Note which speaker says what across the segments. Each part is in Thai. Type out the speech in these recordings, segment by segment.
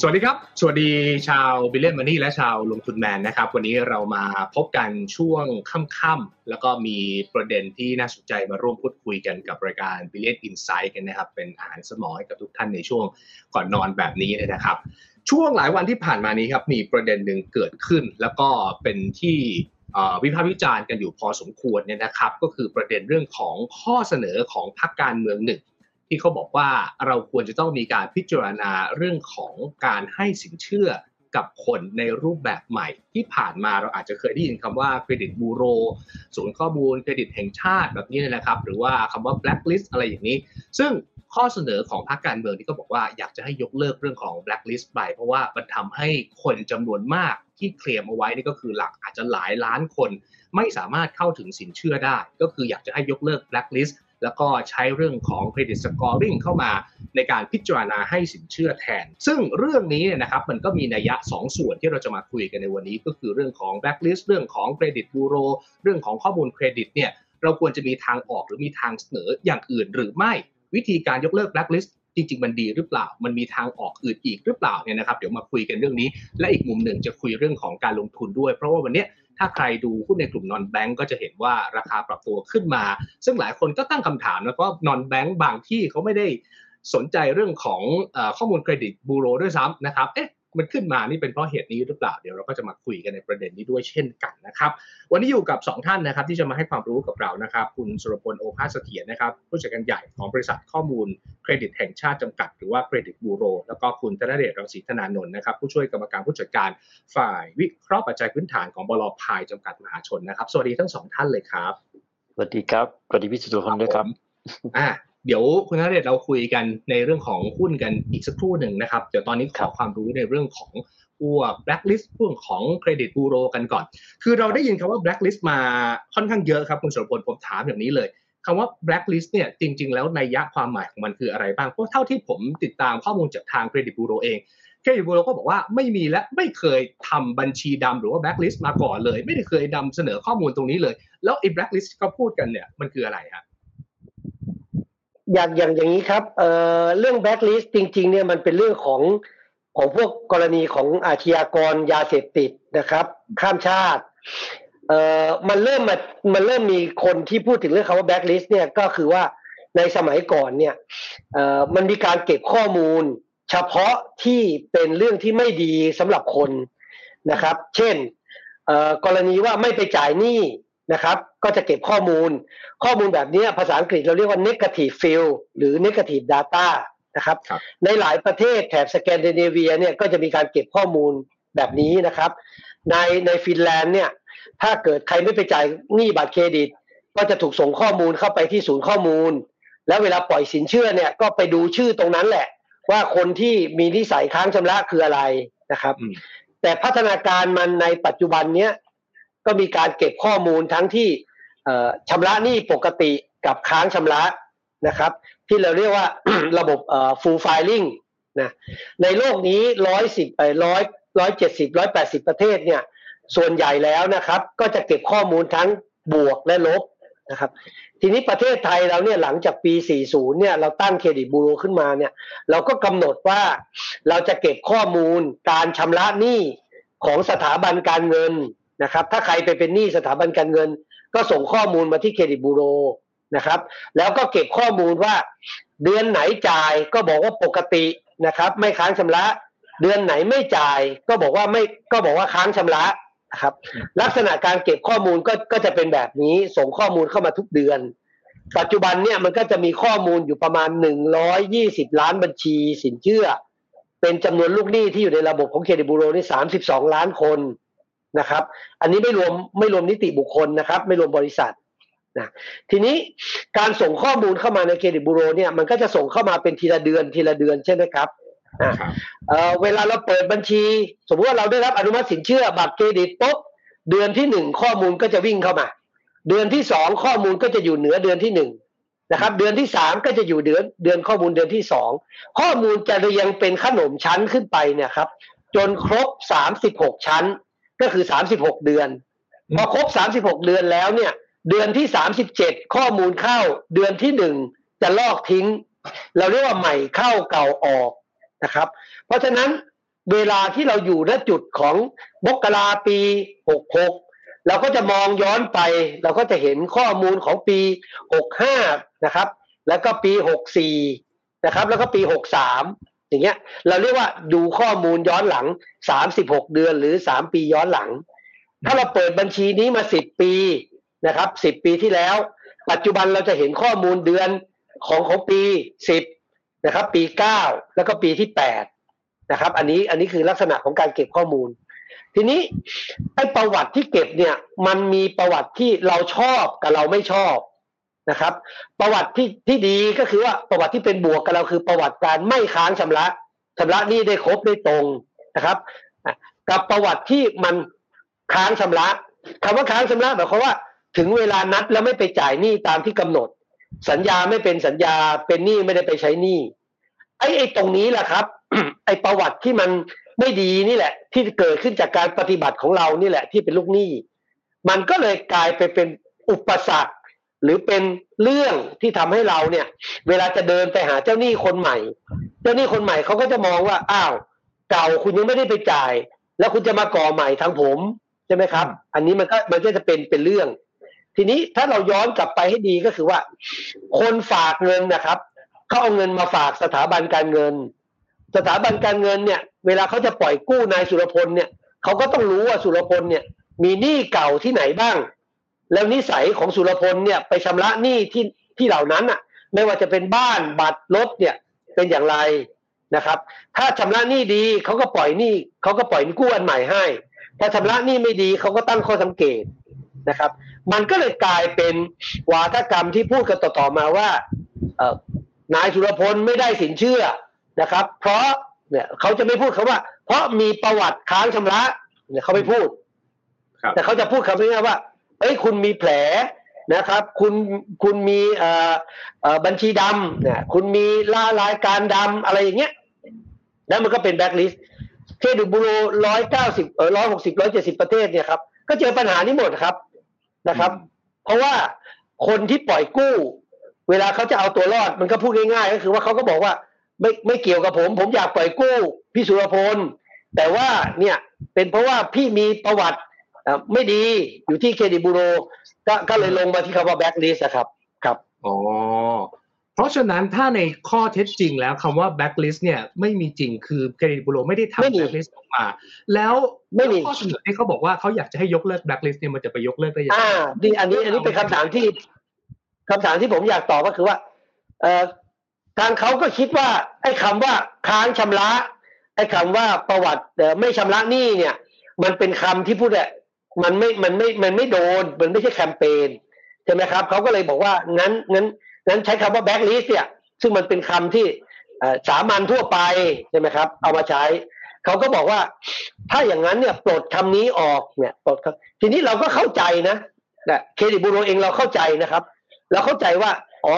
Speaker 1: สวัสดีครับ สวัสดีชาวบิลเลนมันนี่และชาวลงทุนแมนนะครับ วันนี้เรามาพบกันช่วงค่ำๆแล้วก็มีประเด็นที่น่าสนใจมาร่วมพูดคุยกันกับรายการ b i l l i o n Insight กันนะครับ เป็นอาหารสมองให้กับทุกท่านในช่วงก่อนนอนแบบนี้นะครับ ช่วงหลายวันที่ผ่านมานี้ครับมีประเด็นหนึ่งเกิดขึ้น แล้วก็เป็นที่วิพากษ์วิจารณ์กันอยู่พอสมควรเนี่ยนะครับ ก็คือประเด็นเรื่องของข้อเสนอของพรรคการเมืองหนึ่ง ที่เขาบอกว่าเราควรจะต้องมีการพิจารณาเรื่องของการให้สินเชื่อกับคนในรูปแบบใหม่ ที่ผ่านมาเราอาจจะเคยได้ยินคำว่าเครดิตบูโรศูนย์ข้อมูลเครดิตแห่งชาติแบบนี้นะครับ หรือว่าคำว่า blacklist อะไรอย่างนี้ ซึ่งข้อเสนอของพรรคการเมืองที่ก็บอกว่าอยากจะให้ยกเลิกเรื่องของ blacklist ไป เพราะว่ามันทำให้คนจำนวนมากที่เคลมเอาไว้นี่ก็คือหลักอาจจะหลายล้านคน ไม่สามารถเข้าถึงสินเชื่อได้ ก็คืออยากจะให้ยกเลิก blacklist แล้วก็ใช้เรื่องของ credit scoring เข้ามาในการพิจารณาให้สินเชื่อแทน ซึ่งเรื่องนี้นะครับมันก็มีนัยยะ 2 ส่วนที่เราจะมาคุยกันในวันนี้ ก็คือเรื่องของแบ็กลิสต์เรื่องของเครดิตบูโรเรื่องของข้อมูลเครดิตเนี่ยเราควรจะมีทางออกหรือมีทางเสนออย่างอื่นหรือไม่วิธีการยกเลิกแบ็กลิสต์จริง ๆ มันดีหรือเปล่า มันมีทางออกอื่นอีกหรือเปล่าเนี่ยนะครับ เดี๋ยวมาคุยกันเรื่องนี้ และอีกมุมหนึ่งจะคุยเรื่องของการลงทุนด้วย เพราะว่าวันนี้ ถ้าใครดูหุ้นในกลุ่มนอนแบงก์ก็จะเห็นว่าราคาปรับตัวขึ้นมา ซึ่งหลายคนก็ตั้งคำถามนะว่านอนแบงก์บางที่เขาไม่ได้สนใจเรื่องของข้อมูลเครดิตบูโรด้วยซ้ำนะครับ เอ๊ะ มันขึ้นมานี่เป็นเพราะเหตุนี้หรือเปล่าเดี๋ยวเราก็จะมาคุยกันในประเด็นนี้ด้วยเช่นกันนะครับ วันนี้อยู่กับ 2 ท่านนะครับ ที่จะมาให้ความรู้กับเรานะครับ คุณสุรพลโอภาสเสถียรนะครับผู้จัดการใหญ่ของบริษัทข้อมูลเครดิตแห่งชาติจำกัด หรือว่าเครดิตบูโร แล้วก็คุณธนเดชรังสีธนานนท์นะครับ ผู้ช่วยกรรมการผู้จัดการฝ่ายวิเคราะห์ปัจจัยพื้นฐานของบลพายจำกัดมหาชนนะครับ สวัสดีทั้งสองท่านเลยครับ
Speaker 2: สวัสดีครับสวัสดีพี่สุรพลด้วยครับ
Speaker 1: อ่า เดี๋ยวคุณนเดชเราคุยกันในเรื่องของหุ้นกันอีกสักครู่หนึ่งนะครับ เดี๋ยวตอนนี้ขอความรู้ในเรื่องของพวก blacklist พวกของเครดิตบูโรกันก่อน คือเราได้ยินคำว่า blacklist มาค่อนข้างเยอะครับคุณสุรพลผมถามอย่างนี้เลยคำว่า blacklist เนี่ยจริง ๆ แล้วในยะความหมายของมันคืออะไรบ้าง เพราะเท่าที่ผมติดตามข้อมูลจากทางเครดิตบูโรเองเครดิตบูโรก็บอกว่าไม่มีและไม่เคยทำบัญชีดำหรือว่า blacklist มาก่อนเลย ไม่ได้เคยนำเสนอข้อมูลตรงนี้เลย แล้วไอ้ blacklist ที่เขาพูดกันเนี่ยมันคืออะไรครับ
Speaker 3: อย่างอย่างอย่างนี้ครับเอ่อเรื่องแบ็กลิสต์จริง ๆ เนี่ยมันเป็นเรื่องของของพวกกรณีของอาชญากรยาเสพติดนะครับ ข้ามชาติเอ่อมันเริ่มมามันเริ่มมีคนที่พูดถึงเรื่องคำว่าแบ็กลิสต์เนี่ยก็คือว่าในสมัยก่อนเนี่ยเอ่อมันมีการเก็บข้อมูล เฉพาะที่เป็นเรื่องที่ไม่ดีสำหรับคนนะครับ เช่นเอ่อกรณีว่าไม่ไปจ่ายหนี้ นะครับ ก็จะเก็บข้อมูล ข้อมูลแบบนี้ภาษาอังกฤษเราเรียกว่า negative field หรือ negative data นะครับรบในหลายประเทศแถบสแกนดิเนเวียเนี่ยก็จะมีการเก็บข้อมูลแบบนี้นะครับ ในในฟินแลนด์เนี่ยถ้าเกิดใครไม่ไปจ่ายหนี้บัตรเครดิต ก็จะถูกส่งข้อมูลเข้าไปที่ศูนย์ข้อมูล แล้วเวลาปล่อยสินเชื่อเนี่ยก็ไปดูชื่อตรงนั้นแหละ ว่าคนที่มีนิสัยค้างชำระคืออะไรนะครับ แต่พัฒนาการมันในปัจจุบันเนี้ย ก็มีการเก็บข้อมูลทั้งที่ชำระหนี้ปกติกับค้างชำระนะครับ ที่เราเรียกว่าระบบ full filing นะในโลกนี้ร้อยสิบร้อยร้อยเจ็ดสิบร้อยแปดสิบประเทศเนี่ยส่วนใหญ่แล้วนะครับ ก็จะเก็บข้อมูลทั้งบวกและลบนะครับ ทีนี้ประเทศไทยเราเนี่ยหลังจากปี 40 เนี่ยเราตั้งเครดิตบูโรขึ้นมาเนี่ย เราก็กำหนดว่าเราจะเก็บข้อมูลการชำระหนี้ของสถาบันการเงิน นะครับ ถ้าใครไปเป็นหนี้สถาบันการเงิน ก็ส่งข้อมูลมาที่เครดิตบูโรนะครับ แล้วก็เก็บข้อมูลว่า เดือนไหนจ่ายก็บอกว่าปกตินะครับ ไม่ค้างชำระ เดือนไหนไม่จ่าย ก็บอกว่าไม่ก็บอกว่าค้างชำระนะครับ ลักษณะการเก็บข้อมูลก็ก็จะเป็นแบบนี้ส่งข้อมูลเข้ามาทุกเดือน ปัจจุบันเนี่ยมันก็จะมีข้อมูลอยู่ประมาณหนึ่งร้อยยี่สิบล้านบัญชีสินเชื่อ เป็นจำนวนลูกหนี้ที่อยู่ในระบบของเครดิตบูโรนี่สามสิบสองล้านคน นะครับ อันนี้ไม่รวมไม่รวมนิติบุคคลนะครับ ไม่รวมบริษัทนะทีนี้การส่งข้อมูลเข้ามาในเครดิตบูโรเนี่ยมันก็จะส่งเข้ามาเป็นทีละเดือนทีละเดือนใช่ไหมครับเวลาเราเปิดบัญชี สมมติว่าเราได้รับอนุมัติสินเชื่อบัตรเครดิตปุ๊บเดือนที่หนึ่งข้อมูลก็จะวิ่งเข้ามา เดือนที่สองข้อมูลก็จะอยู่เหนือเดือนที่หนึ่งนะครับ เดือนที่สามก็จะอยู่เดือนเดือนข้อมูลเดือนที่สองข้อมูลจะเรียงเป็นขนมชั้นขึ้นไปเนี่ยครับ จนครบสามสิบหกชั้น ก็คือสามสิบหกเดือน พอครบสามสิบหกเดือนแล้วเนี่ย เดือนที่สามสิบเจ็ดข้อมูลเข้า เดือนที่หนึ่งจะลอกทิ้ง เราเรียกว่าใหม่เข้าเก่าออกนะครับ เพราะฉะนั้นเวลาที่เราอยู่ณจุดของมกราปีหกหกเราก็จะมองย้อนไป เราก็จะเห็นข้อมูลของปีหกห้านะครับ แล้วก็ปีหกสี่นะครับ แล้วก็ปีหกสาม อย่างเงี้ย เราเรียกว่าดูข้อมูลย้อนหลังสามสิบหกเดือนหรือสามปีย้อนหลัง ถ้าเราเปิดบัญชีนี้มาสิบปีนะครับสิบปีที่แล้ว ปัจจุบันเราจะเห็นข้อมูลเดือนของของปีสิบนะครับ ปีเก้าแล้วก็ปีที่แปดนะครับ อันนี้อันนี้คือลักษณะของการเก็บข้อมูล ทีนี้ไอ้ประวัติที่เก็บเนี่ย มันมีประวัติที่เราชอบกับเราไม่ชอบ นะครับ ประวัติที่ที่ดีก็คือว่าประวัติที่เป็นบวกกับเราคือประวัติการไม่ค้างชำระชำระหนี้ได้ครบได้ตรงนะครับ กับประวัติที่มันค้างชำระคำว่าค้างชำระหมายความว่าถึงเวลานัดแล้วไม่ไปจ่ายหนี้ตามที่กำหนด สัญญาไม่เป็นสัญญาเป็นหนี้ไม่ได้ไปใช้หนี้ไอ้ไอ้ตรงนี้แหละครับ ไอ้ประวัติที่มันไม่ดีนี่แหละ ที่เกิดขึ้นจากการปฏิบัติของเรานี่แหละ ที่เป็นลูกหนี้ มันก็เลยกลายไปเป็นอุปสรรค หรือเป็นเรื่องที่ทำให้เราเนี่ย เวลาจะเดินไปหาเจ้าหนี้คนใหม่ เจ้าหนี้คนใหม่เขาก็จะมองว่าอ้าวเก่าคุณยังไม่ได้ไปจ่าย แล้วคุณจะมาก่อใหม่ทางผมใช่ไหมครับ อันนี้มันก็มันก็จะเป็นเป็นเรื่อง ทีนี้ถ้าเราย้อนกลับไปให้ดีก็คือว่า คนฝากเงินนะครับเขาเอาเงินมาฝากสถาบันการเงิน สถาบันการเงินเนี่ย เวลาเขาจะปล่อยกู้นายสุรพลเนี่ยเขาก็ต้องรู้ว่าสุรพลเนี่ย มีหนี้เก่าที่ไหนบ้าง แล้วนิสัยของสุรพลเนี่ยไปชำระหนี้ที่ที่เหล่านั้นอะ ไม่ว่าจะเป็นบ้านบัตรรถเนี่ยเป็นอย่างไรนะครับ ถ้าชำระหนี้ดีเขาก็ปล่อยหนี้เขาก็ปล่อยกู้อันใหม่ให้ ถ้าชำระหนี้ไม่ดีเขาก็ตั้งข้อสังเกตนะครับ มันก็เลยกลายเป็นวาทกรรมที่พูดกันต่อๆมาว่าเนายสุรพลไม่ได้สินเชื่อนะครับ เพราะเนี่ยเขาจะไม่พูดคาว่า เพราะมีประวัติค้างชำระเนี่ยเขาไม่พูด แต่เขาจะพูดคำนี้ว่า เอ้ยคุณมีแผลนะครับ คุณคุณมีเอ่อบัญชีดำเนี่ยคุณมีล่ารายการดำอะไรอย่างเงี้ยแล้วมันก็เป็นแบ็คลิสต์เครดิตบูโรร้อยเก้าสิบเออร้อยหกสิบร้อยเจ็ดสิบประเทศเนี่ยครับก็เจอปัญหานี้หมดครับนะครับ เพราะว่าคนที่ปล่อยกู้ เวลาเขาจะเอาตัวรอดมันก็พูดง่ายๆก็คือว่าเขาก็บอกว่าไม่ไม่เกี่ยวกับผม ผมอยากปล่อยกู้ พี่สุรพลแต่ว่าเนี่ยเป็นเพราะว่าพี่มีประวัติ ไม่ดีอยู่ที่เครดิตบูโรก็ก็เลยลงมาที่คำว่าแบ็กลิสครับครับ
Speaker 1: อ๋อเพราะฉะนั้นถ้าในข้อเท็จจริงแล้วคำว่าแบ็กลิสเนี่ยไม่มีจริงคือเครดิตบูโรไม่ได้ทำแบ็กลิสออกมา แล้วไม่มีข้อเสนอที่เขาบอกว่าเขาอยากจะให้ยกเลิกแบ็กลิสเนี่ยมันจะไปยกเลิกได้ยังไง
Speaker 3: อ่าดีอันนี้อันนี้เป็นคำถามที่คำถามที่ผมอยากตอบก็คือว่าเอ่อทางเขาก็คิดว่าไอ้คำว่าค้างชำระไอ้คำว่าประวัติไม่ชำระหนี้เนี่ย มันเป็นคำที่พูดอะ มันไม่มันไม่มันไม่โดน มันไม่ใช่แคมเปญใช่ไหมครับเขาก็เลยบอกว่างั้นงั้นงั้นใช้คำว่าแบ็กลิสเนี่ย ซึ่งมันเป็นคำที่สามัญทั่วไปใช่ไหมครับ เอามาใช้เขาก็บอกว่า ถ้าอย่างนั้นเนี่ยปลดคำนี้ออกเนี่ยปลดทีนี้เราก็เข้าใจนะนะเครดิตบูโรเองเราเข้าใจนะครับ เราเข้าใจว่า อ๋อ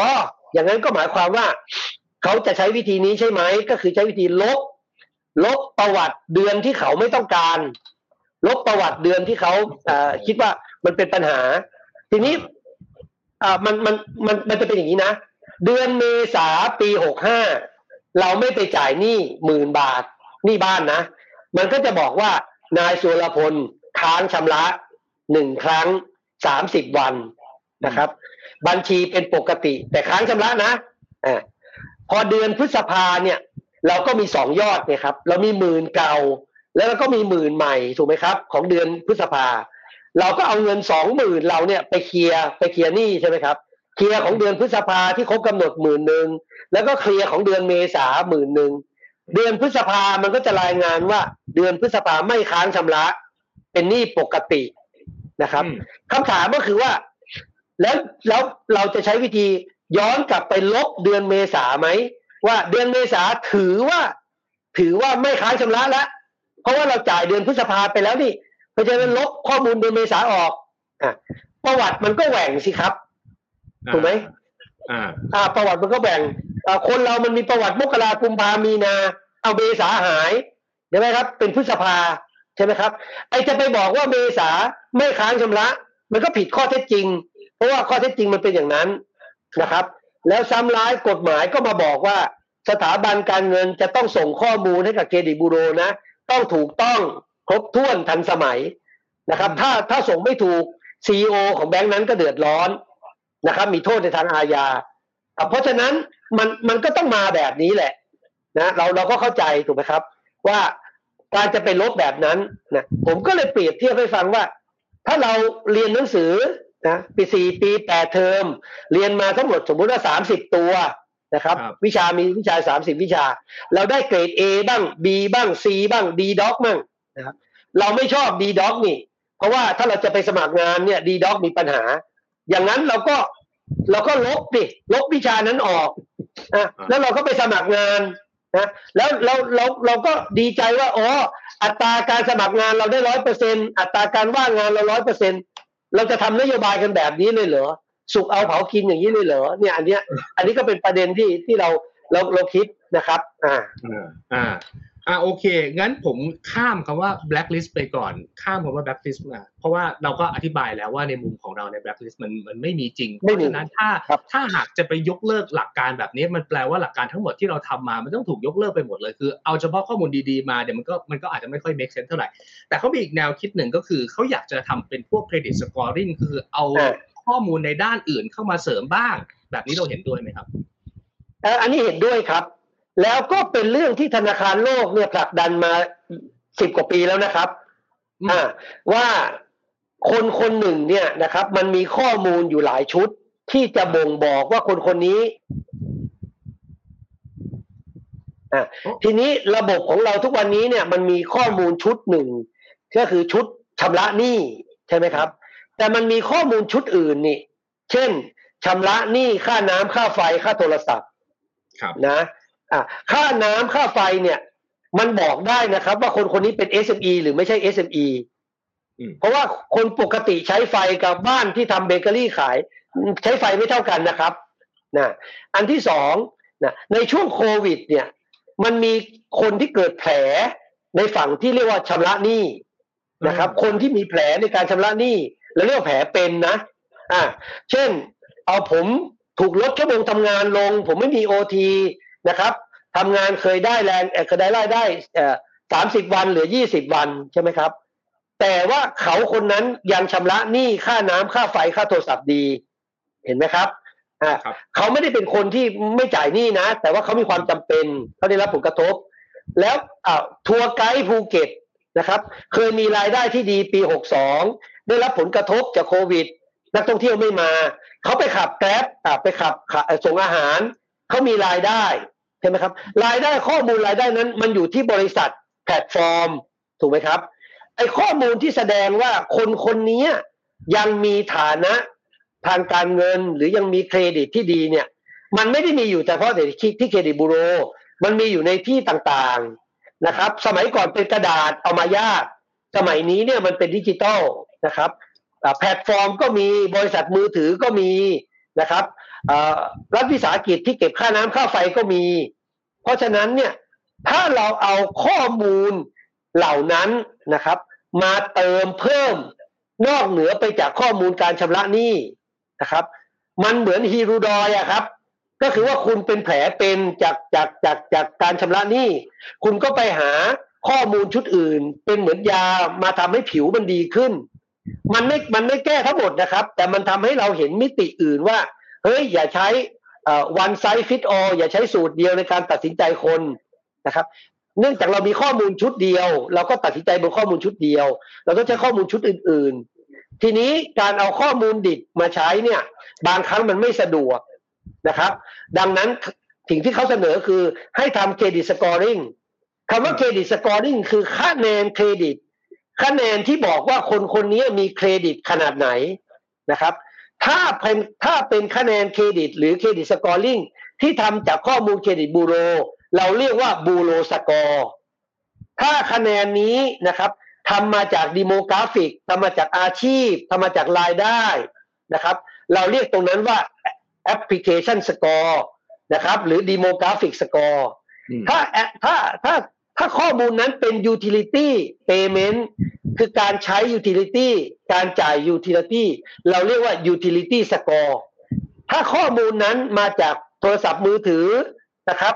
Speaker 3: อย่างนั้นก็หมายความว่าเขาจะใช้วิธีนี้ใช่ไหมก็คือใช้วิธีลบ ลบประวัติเดือนที่เขาไม่ต้องการ ลบประวัติเดือนที่เขาคิดว่ามันเป็นปัญหา ทีนี้มันมันมันมันจะเป็นอย่างนี้นะ เดือนเมษาปีหกห้าเราไม่ไปจ่ายหนี้หมื่นบาทหนี้บ้านนะ มันก็จะบอกว่านายสุรพลค้างชำระหนึ่งครั้งสามสิบวันนะครับ บัญชีเป็นปกติ แต่ค้างชำระนะอ่าพอเดือนพฤษภาเนี่ย เราก็มีสองยอดเนี่ยครับ เรามีหมื่นเก่า แล้วเราก็มีหมื่นใหม่ถูกไหมครับ ของเดือนพฤษภา เราก็เอาเงินสองหมื่นเราเนี่ยไปเคลียร์ไปเคลียร์หนี้ใช่ไหมครับเคลียร์ของเดือนพฤษภาที่ครบกำหนดหมื่นหนึ่งแล้วก็เคลียร์ของเดือนเมษาหมื่นหนึ่งเดือนพฤษภามันก็จะรายงานว่าเดือนพฤษภาไม่ค้างชำระ เป็นหนี้ปกตินะครับคำถามก็คือว่า แล้วแล้วเราจะใช้วิธีย้อนกลับไปลบเดือนเมษาไหมว่าเดือนเมษาถือว่า ถือว่าไม่ค้างชำระแล้วเพ ราะว่าเราจ่ายเดือนพฤษภาไปแล้วนี่เพราะฉะนั้นลบข้อมูลเดือนเมษาออกอะประวัติมันก็แหว่งสิครับถูกไหมอ่า อ่า ประวัติมันก็แบ่งอ่าคนเรามันมีประวัติมกราคุมพามีนา เอาเมษาหายใช่ไหมครับ เป็นพฤษภาใช่ไหมครับ ไอจะไปบอกว่าเมษาไม่ค้างชำระ มันก็ผิดข้อเท็จจริง เพราะว่าข้อเท็จจริงมันเป็นอย่างนั้นนะครับ แล้วซ้ำร้ายกฎหมายก็มาบอกว่า สถาบันการเงินจะต้องส่งข้อมูลให้กับเครดิตบูโรนะ ต้องถูกต้องครบถ้วนทันสมัยนะครับ ถ้าถ้าส่งไม่ถูกซีอของแบงค์นั้นก็เดือดร้อนนะครับ มีโทษในทางอาญาเพราะฉะนั้นมันมันก็ต้องมาแบบนี้แหละนะเราเราก็เข้าใจถูกไหมครับ ว่าการจะไปลบแบบนั้นนะผมก็เลยเปรียบเทียบให้ฟังว่า ถ้าเราเรียนหนังสือนะปีสี่ปีแปดเทอม เรียนมาทั้งหมดสมมุติว่าสามสิบตัว นะครับ วิชามีวิชาสามสิบวิชา เราได้เกรด A บ้าง B บ้าง C บ้าง D ด็อกบ้างนะครับ เราไม่ชอบ D ด็อกนี่ เพราะว่าถ้าเราจะไปสมัครงานเนี่ย D ด็อกมีปัญหา อย่างนั้นเราก็เราก็ลบดิลบวิชานั้นออกนะแล้วเราก็ไปสมัครงานนะแล้วเราเราเราก็ดีใจว่าอ๋ออัตราการสมัครงานเราได้ร้อยเปอร์เซ็นอัตราการว่างงานเราร้อยเปอร์เซ็นเราจะทำนโยบายกันแบบนี้เลยเหรอ สุกเอาเผากินอย่างนี้เลยเหรอเนี่ยอันเนี้ยอันนี้ก็เป็นประเด็นที่ที่เราเราเราคิดนะครับ อ่า
Speaker 1: อ่าอ่าโอเค งั้นผมข้ามคำว่า blacklist ไปก่อน ข้ามคำว่า blacklist มาเพราะว่าเราก็อธิบายแล้วว่าในมุมของเราใน blacklist มันมันไม่มีจริง เพราะฉะนั้นถ้าถ้าหากจะไปยกเลิกหลักการแบบนี้ มันแปลว่าหลักการทั้งหมดที่เราทำมา มันต้องถูกยกเลิกไปหมดเลย คือเอาเฉพาะข้อมูลดีๆมาเดี๋ยวมันก็มันก็อาจจะไม่ค่อย make sense เท่าไหร่ แต่เขามีอีกแนวคิดหนึ่งก็คือเขาอยากจะทำเป็นพวก credit scoring คือเอา ข้อมูลในด้านอื่นเข้ามาเสริมบ้าง แบบนี้เราเห็นด้วยไหมครับ
Speaker 3: อันนี้เห็นด้วยครับ แล้วก็เป็นเรื่องที่ธนาคารโลกเนี่ยผลักดันมาสิบกว่าปีแล้วนะครับอ่าว่าคนคนหนึ่งเนี่ยนะครับ มันมีข้อมูลอยู่หลายชุด ที่จะบ่งบอกว่าคนคนนี้อ่าทีนี้ระบบของเราทุกวันนี้เนี่ยมันมีข้อมูลชุดหนึ่งก็คือชุดชำระหนี้ใช่ไหมครับ แต่มันมีข้อมูลชุดอื่นนี่ เช่นชำระหนี้ค่าน้ำค่าไฟค่าโทรศัพท์นะอ่าค่าน้ำค่าไฟเนี่ย มันบอกได้นะครับ ว่าคนคนนี้เป็น SME หรือไม่ใช่ SME เพราะว่าคนปกติใช้ไฟกับบ้านที่ทำเบเกอรี่ขาย ใช้ไฟไม่เท่ากันนะครับนะอันที่สองนะในช่วงโควิด เนี่ย มันมีคนที่เกิดแผลในฝั่งที่เรียกว่าชำระหนี้นะครับ คนที่มีแผลในการชำระหนี้ แล้วเรียกแผลเป็นนะ อ่า เช่น เอาผมถูกลดชั่วโมงทำงานลง ผมไม่มีโอทีนะครับทำงานเคยได้แรงเคยได้รายได้สามสิบวันหรือยี่สิบวันใช่ไหมครับ แต่ว่าเขาคนนั้นยังชำระหนี้ค่าน้ำค่าไฟค่าโทรศัพท์ดี เห็นไหมครับอ่าเขาไม่ได้เป็นคนที่ไม่จ่ายหนี้นะ แต่ว่าเขามีความจำเป็นเขาได้รับผลกระทบ แล้วอ่า tour guide ภูเก็ตนะครับ เคยมีรายได้ที่ดีปีหกสอง ได้รับผลกระทบจากโควิด นักท่องเที่ยวไม่มาเขาไปขับ Grab ไปขับส่งอาหารเขามีรายได้ใช่ไหมครับรายได้ข้อมูลรายได้นั้น มันอยู่ที่บริษัทแพลตฟอร์ม ถูกไหมครับไอ้ข้อมูลที่แสดงว่าคนคนนี้ยังมีฐานะทางการเงินหรือยังมีเครดิตที่ดีเนี่ย มันไม่ได้มีอยู่แต่เฉพาะแต่ที่เครดิตบูโร มันมีอยู่ในที่ต่างๆนะครับ สมัยก่อนเป็นกระดาษเอามายาก สมัยนี้เนี่ยมันเป็นดิจิตอล นะครับแพลตฟอร์มก็มีบริษัทมือถือก็มีนะครับรัฐวิสาหกิจที่เก็บค่าน้ำค่าไฟก็มี เพราะฉะนั้นเนี่ยถ้าเราเอาข้อมูลเหล่านั้นนะครับ มาเติมเพิ่มนอกเหนือไปจากข้อมูลการชำระหนี้นะครับ มันเหมือนฮีรูดอยอะครับ ก็คือว่าคุณเป็นแผลเป็นจากจากจากจากการชำระหนี้ คุณก็ไปหาข้อมูลชุดอื่น เป็นเหมือนยามาทำให้ผิวมันดีขึ้น มันไม่มันไม่แก้ทั้งหมดนะครับ แต่มันทำให้เราเห็นมิติอื่นว่าเฮ้ยอย่าใช้ one size fit all อย่าใช้สูตรเดียวในการตัดสินใจคนนะครับ เนื่องจากเรามีข้อมูลชุดเดียว เราก็ตัดสินใจบนข้อมูลชุดเดียว เราต้องใช้ข้อมูลชุดอื่น ๆ ทีนี้การเอาข้อมูลดิบมาใช้เนี่ย บางครั้งมันไม่สะดวกนะครับ ดังนั้นสิ่งที่เขาเสนอคือให้ทำ credit scoring คำว่า credit scoring คือคะแนนเครดิต คะแนนที่บอกว่าคนคนนี้มีเครดิตขนาดไหนนะครับ ถ้าเป็นถ้าเป็นคะแนนเครดิต หรือ credit scoringที่ทำจากข้อมูลเครดิตบูโร เราเรียกว่า bureau score ถ้าคะแนนนี้นะครับทำมาจาก demographic ทำมาจากอาชีพทำมาจากรายได้นะครับ เราเรียกตรงนั้นว่า application score นะครับ หรือ demographic score ถ้าถ้าถ้า ถ้าข้อมูลนั้นเป็น utility payment คือการใช้ utility การจ่าย utility เราเรียกว่า utility score ถ้าข้อมูลนั้นมาจากโทรศัพท์มือถือนะครับ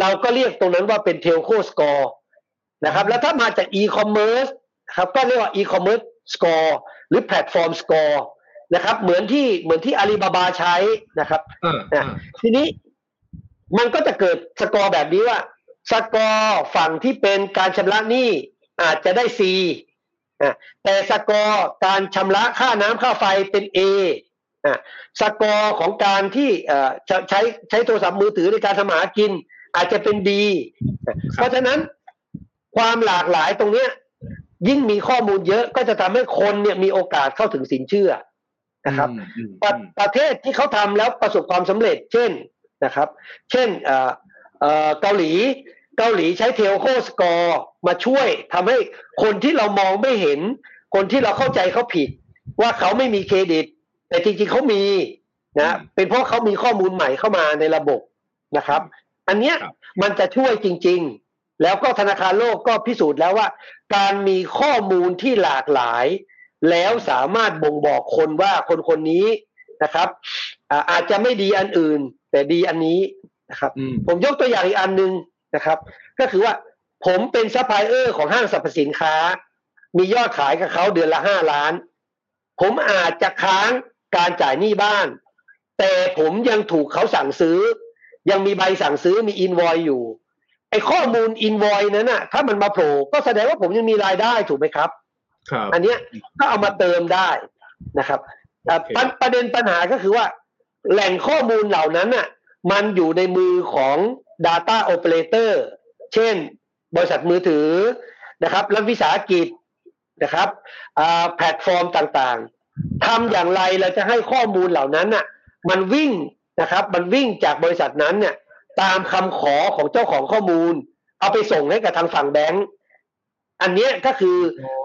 Speaker 3: เราก็เรียกตรงนั้นว่าเป็น telco score นะครับ แล้วถ้ามาจากอีคอมเมิร์ซครับก็เรียกว่า e-commerce score หรือ platform score นะครับ เหมือนที่เหมือนที่อาลีบาบาใช้นะครับ
Speaker 1: เออเออ
Speaker 3: ทีนี้มันก็จะเกิดสกอร์แบบนี้ว่า สกอร์ฝั่งที่เป็นการชำระหนี้อาจจะได้ C อะแต่สกอร์การชำระค่าน้ำค่าไฟเป็น A อะสกอร์ของการที่เอ่อจะใช้ใช้โทรศัพท์มือถือในการทำมาหากิน อาจจะเป็น B อะเพราะฉะนั้นความหลากหลายตรงเนี้ยยิ่งมีข้อมูลเยอะก็จะทำให้คนเนี่ยมีโอกาสเข้าถึงสินเชื่อนะครับ
Speaker 1: อืมอืม
Speaker 3: ประประเทศที่เขาทำแล้วประสบความสำเร็จ เช่นนะครับ เช่น เอ่อเอ่อเกาหลีเกาหลีใช้ telco score มาช่วยทำให้คนที่เรามองไม่เห็น คนที่เราเข้าใจเขาผิด ว่าเขาไม่มีเครดิต แต่จริงๆเขามีนะเป็นเพราะเขามีข้อมูลใหม่เข้ามาในระบบนะครับ อันเนี้ย
Speaker 1: ครับ
Speaker 3: มันจะช่วยจริง ๆ แล้วก็ธนาคารโลกก็พิสูจน์แล้วว่า การมีข้อมูลที่หลากหลาย แล้วสามารถบ่งบอกคนว่าคนคนนี้นะครับอ่าอาจจะไม่ดีอันอื่น แต่ดีอันนี้ นะครับ
Speaker 1: อืม
Speaker 3: ผมยกตัวอย่างอีกอันหนึ่งนะครับ ก็คือว่าผมเป็นซัพพลายเออร์ของห้างสรรพสินค้า มียอดขายกับเขาเดือนละห้าล้าน ผมอาจจะค้างการจ่ายหนี้บ้าน แต่ผมยังถูกเขาสั่งซื้อ ยังมีใบสั่งซื้อมีอินวอยอยู่ไอ้ข้อมูลอินวอยนั้นน่ะ ถ้ามันมาโผล่ก็แสดงว่าผมยังมีรายได้ถูกไหมครับ
Speaker 1: ครับ
Speaker 3: อันเนี้ยก็เอามาเติมได้นะครับแต่
Speaker 1: โอเค
Speaker 3: ประประเด็นปัญหาก็คือว่า แหล่งข้อมูลเหล่านั้นน่ะ มันอยู่ในมือของ Data Operator เช่น บริษัทมือถือนะครับรัฐวิสาหกิจนะครับอ่าแพลตฟอร์มต่างๆทำอย่างไรเราจะให้ข้อมูลเหล่านั้นน่ะมันวิ่งนะครับมันวิ่งจากบริษัทนั้นเนี่ยตามคำขอของเจ้าของข้อมูล เอาไปส่งให้กับทางฝั่งแบงก์อันเนี้ยก็คือ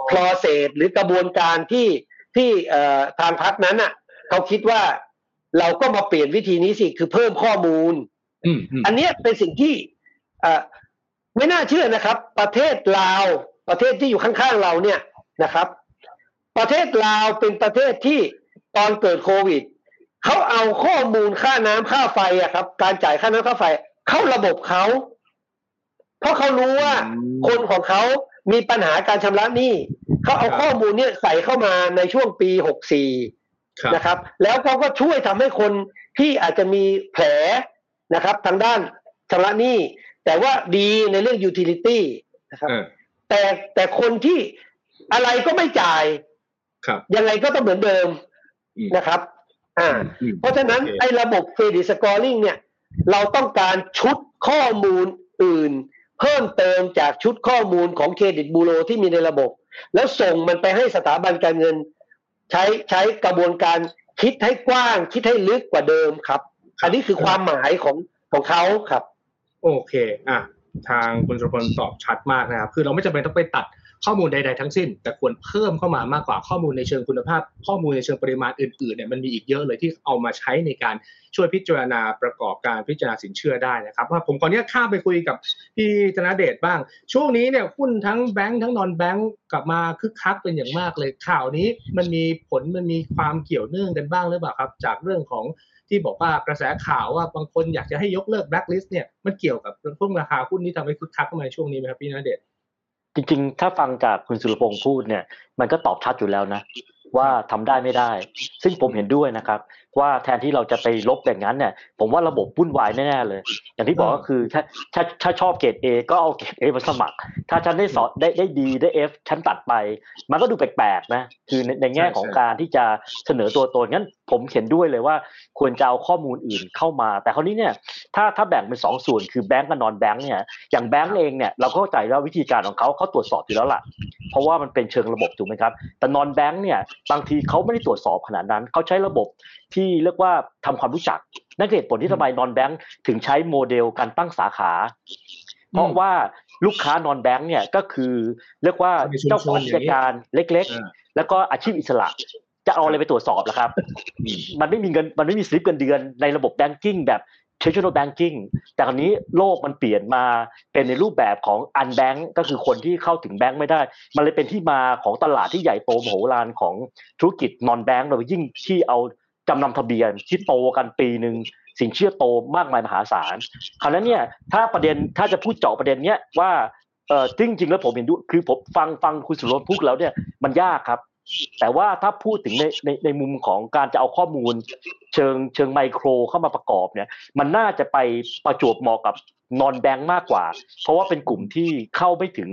Speaker 3: process หรือกระบวนการที่ที่เอ่อทางพักนั้นอะเขาคิดว่า เราก็มาเปลี่ยนวิธีนี้สิคือเพิ่มข้อมูล
Speaker 1: อืมอืม
Speaker 3: อันเนี้ยเป็นสิ่งที่เอ่อไม่น่าเชื่อนะครับ ประเทศลาว ประเทศที่อยู่ข้างๆเราเนี่ยนะครับ ประเทศลาวเป็นประเทศที่ตอนเกิดโควิดเขาเอาข้อมูลค่าน้ำค่าไฟอะครับ การจ่ายค่าน้ำค่าไฟ เข้าระบบเขา เพราะเขารู้ว่าคนของเขามีปัญหาการชำระหนี้เขาเอาข้อมูลเนี่ยใส่เข้ามาในช่วงปี64
Speaker 1: ครับ
Speaker 3: นะครับ แล้วเขาก็ช่วยทำให้คนที่อาจจะมีแผลนะครับ ทางด้านชำระหนี้แต่ว่าดีในเรื่องยูทิลิตี้นะครับ
Speaker 1: เออ
Speaker 3: แต่แต่คนที่อะไรก็ไม่จ่าย
Speaker 1: ครับ
Speaker 3: ยังไงก็ต้องเหมือนเดิม
Speaker 1: อืม
Speaker 3: นะครับ อ่า
Speaker 1: อืม
Speaker 3: เพราะฉะนั้น
Speaker 1: โอเค
Speaker 3: ไอ้ระบบ credit scoring เนี่ย เราต้องการชุดข้อมูลอื่น เพิ่มเติมจากชุดข้อมูลของเครดิตบูโรที่มีในระบบ แล้วส่งมันไปให้สถาบันการเงิน ใช้ใช้กระบวนการคิดให้กว้าง คิดให้ลึกกว่าเดิมครับ อันนี้คือความหมายของของเขาครับ
Speaker 1: โอเค อะ ทางคุณสุรพลตอบชัดมากนะครับ คือเราไม่จำเป็นต้องไปตัด ข้อมูลใดๆทั้งสิ้น แต่ควรเพิ่มเข้ามามากกว่าข้อมูลในเชิงคุณภาพ ข้อมูลในเชิงปริมาณอื่นๆเนี่ยมันมีอีกเยอะเลยที่เอามาใช้ในการช่วยพิจารณาประกอบการพิจารณาสินเชื่อได้นะครับว่าผมก่อนนี้ข้าไปคุยกับพี่ธนเดชบ้าง ช่วงนี้เนี่ยหุ้นทั้งแบงค์ทั้ง non-bank กลับมาคึกคักเป็นอย่างมากเลยข่าวนี้มันมีผลมันมีความเกี่ยวเนื่องกันบ้างหรือเปล่าครับ จากเรื่องของที่บอกว่ากระแสข่าวว่าบางคนอยากจะให้ยกเลิกแบล็คลิสต์เนี่ยมันเกี่ยวกับเรื่องพวกราคาหุ้นที่ทำให้คึกคักเข้ามาในช่วงนี้ไหมครับพี่ธนเดช
Speaker 2: จริงๆ ถ้าฟังจากคุณสุรพงษ์พูดเนี่ย มันก็ตอบชัดอยู่แล้วนะว่าทำได้ไม่ได้ ซึ่งผมเห็นด้วยนะครับ ว่าแทนที่เราจะไปลบอย่างนั้นเนี่ย ผมว่าระบบวุ่นวายแน่ๆเลย อย่างที่บอกก็คือถ้าถ้าถ้าชอบเกรด A ก็เอาเกรด A มาสมัคร ถ้าฉันได้สอได้ได้ดีได้ F ฉันตัดไป มันก็ดูแปลกๆนะ คือในในแง่ของการที่จะเสนอตัวตนงั้น ผมเห็นด้วยเลยว่าควรจะเอาข้อมูลอื่นเข้ามา แต่คราวนี้เนี่ยถ้าถ้าแบ่งเป็นสองส่วนคือแบงก์กับนอนแบงก์เนี่ยอย่างแบงก์เองเนี่ยเราก็เข้าใจว่าวิธีการของเขาเขาตรวจสอบอยู่แล้วล่ะ เพราะว่ามันเป็นเชิงระบบถูกไหมครับ แต่นอนแบงก์เนี่ยบางทีเขาไม่ได้ตรวจสอบขนาดนั้นเขาใช้ระบบที่เรียกว่าทำความรู้จักนั่นคือเหตุผลที่ทำไมนอนแบงก์ถึงใช้โมเดลการตั้งสาขา เพราะว่าลูกค้านอนแบงก์เนี่ยก็คือเรียกว่าเจ้าของกิจการเล็ก
Speaker 1: อ่า
Speaker 2: ๆแล้วก็อาชีพอิสระ จะเอาอะไรไปตรวจสอบล่ะครับ
Speaker 1: อืม
Speaker 2: มันไม่มีเงินมันไม่มีสลิปเงินเดือนในระบบแบงกิ้งแบบ traditional banking แต่คราวนี้โลกมันเปลี่ยนมาเป็นในรูปแบบของ unbank ก็คือคนที่เข้าถึงแบงก์ไม่ได้ มันเลยเป็นที่มาของตลาดที่ใหญ่โตมโหฬารของธุรกิจ non bank โดยยิ่งที่เอาจำนำทะเบียนที่โตกันปีหนึ่งสินเชื่อโตมากมายมหาศาลคราวนั้นเนี่ยถ้าประเด็นถ้าจะพูดเจาะประเด็นเนี้ยว่าเออจริงๆแล้วผมเห็นด้วยคือผมฟังฟังคุณสุรพพูดแล้วเนี่ยมันยากครับ แต่ว่าถ้าพูดถึงในในในมุมของการจะเอาข้อมูล เชิงเชิงไมโครเข้ามาประกอบเนี่ยมันน่าจะไปประจวบเหมาะกับนอนแบงค์มากกว่า เพราะว่าเป็นกลุ่มที่เข้าไม่ถึง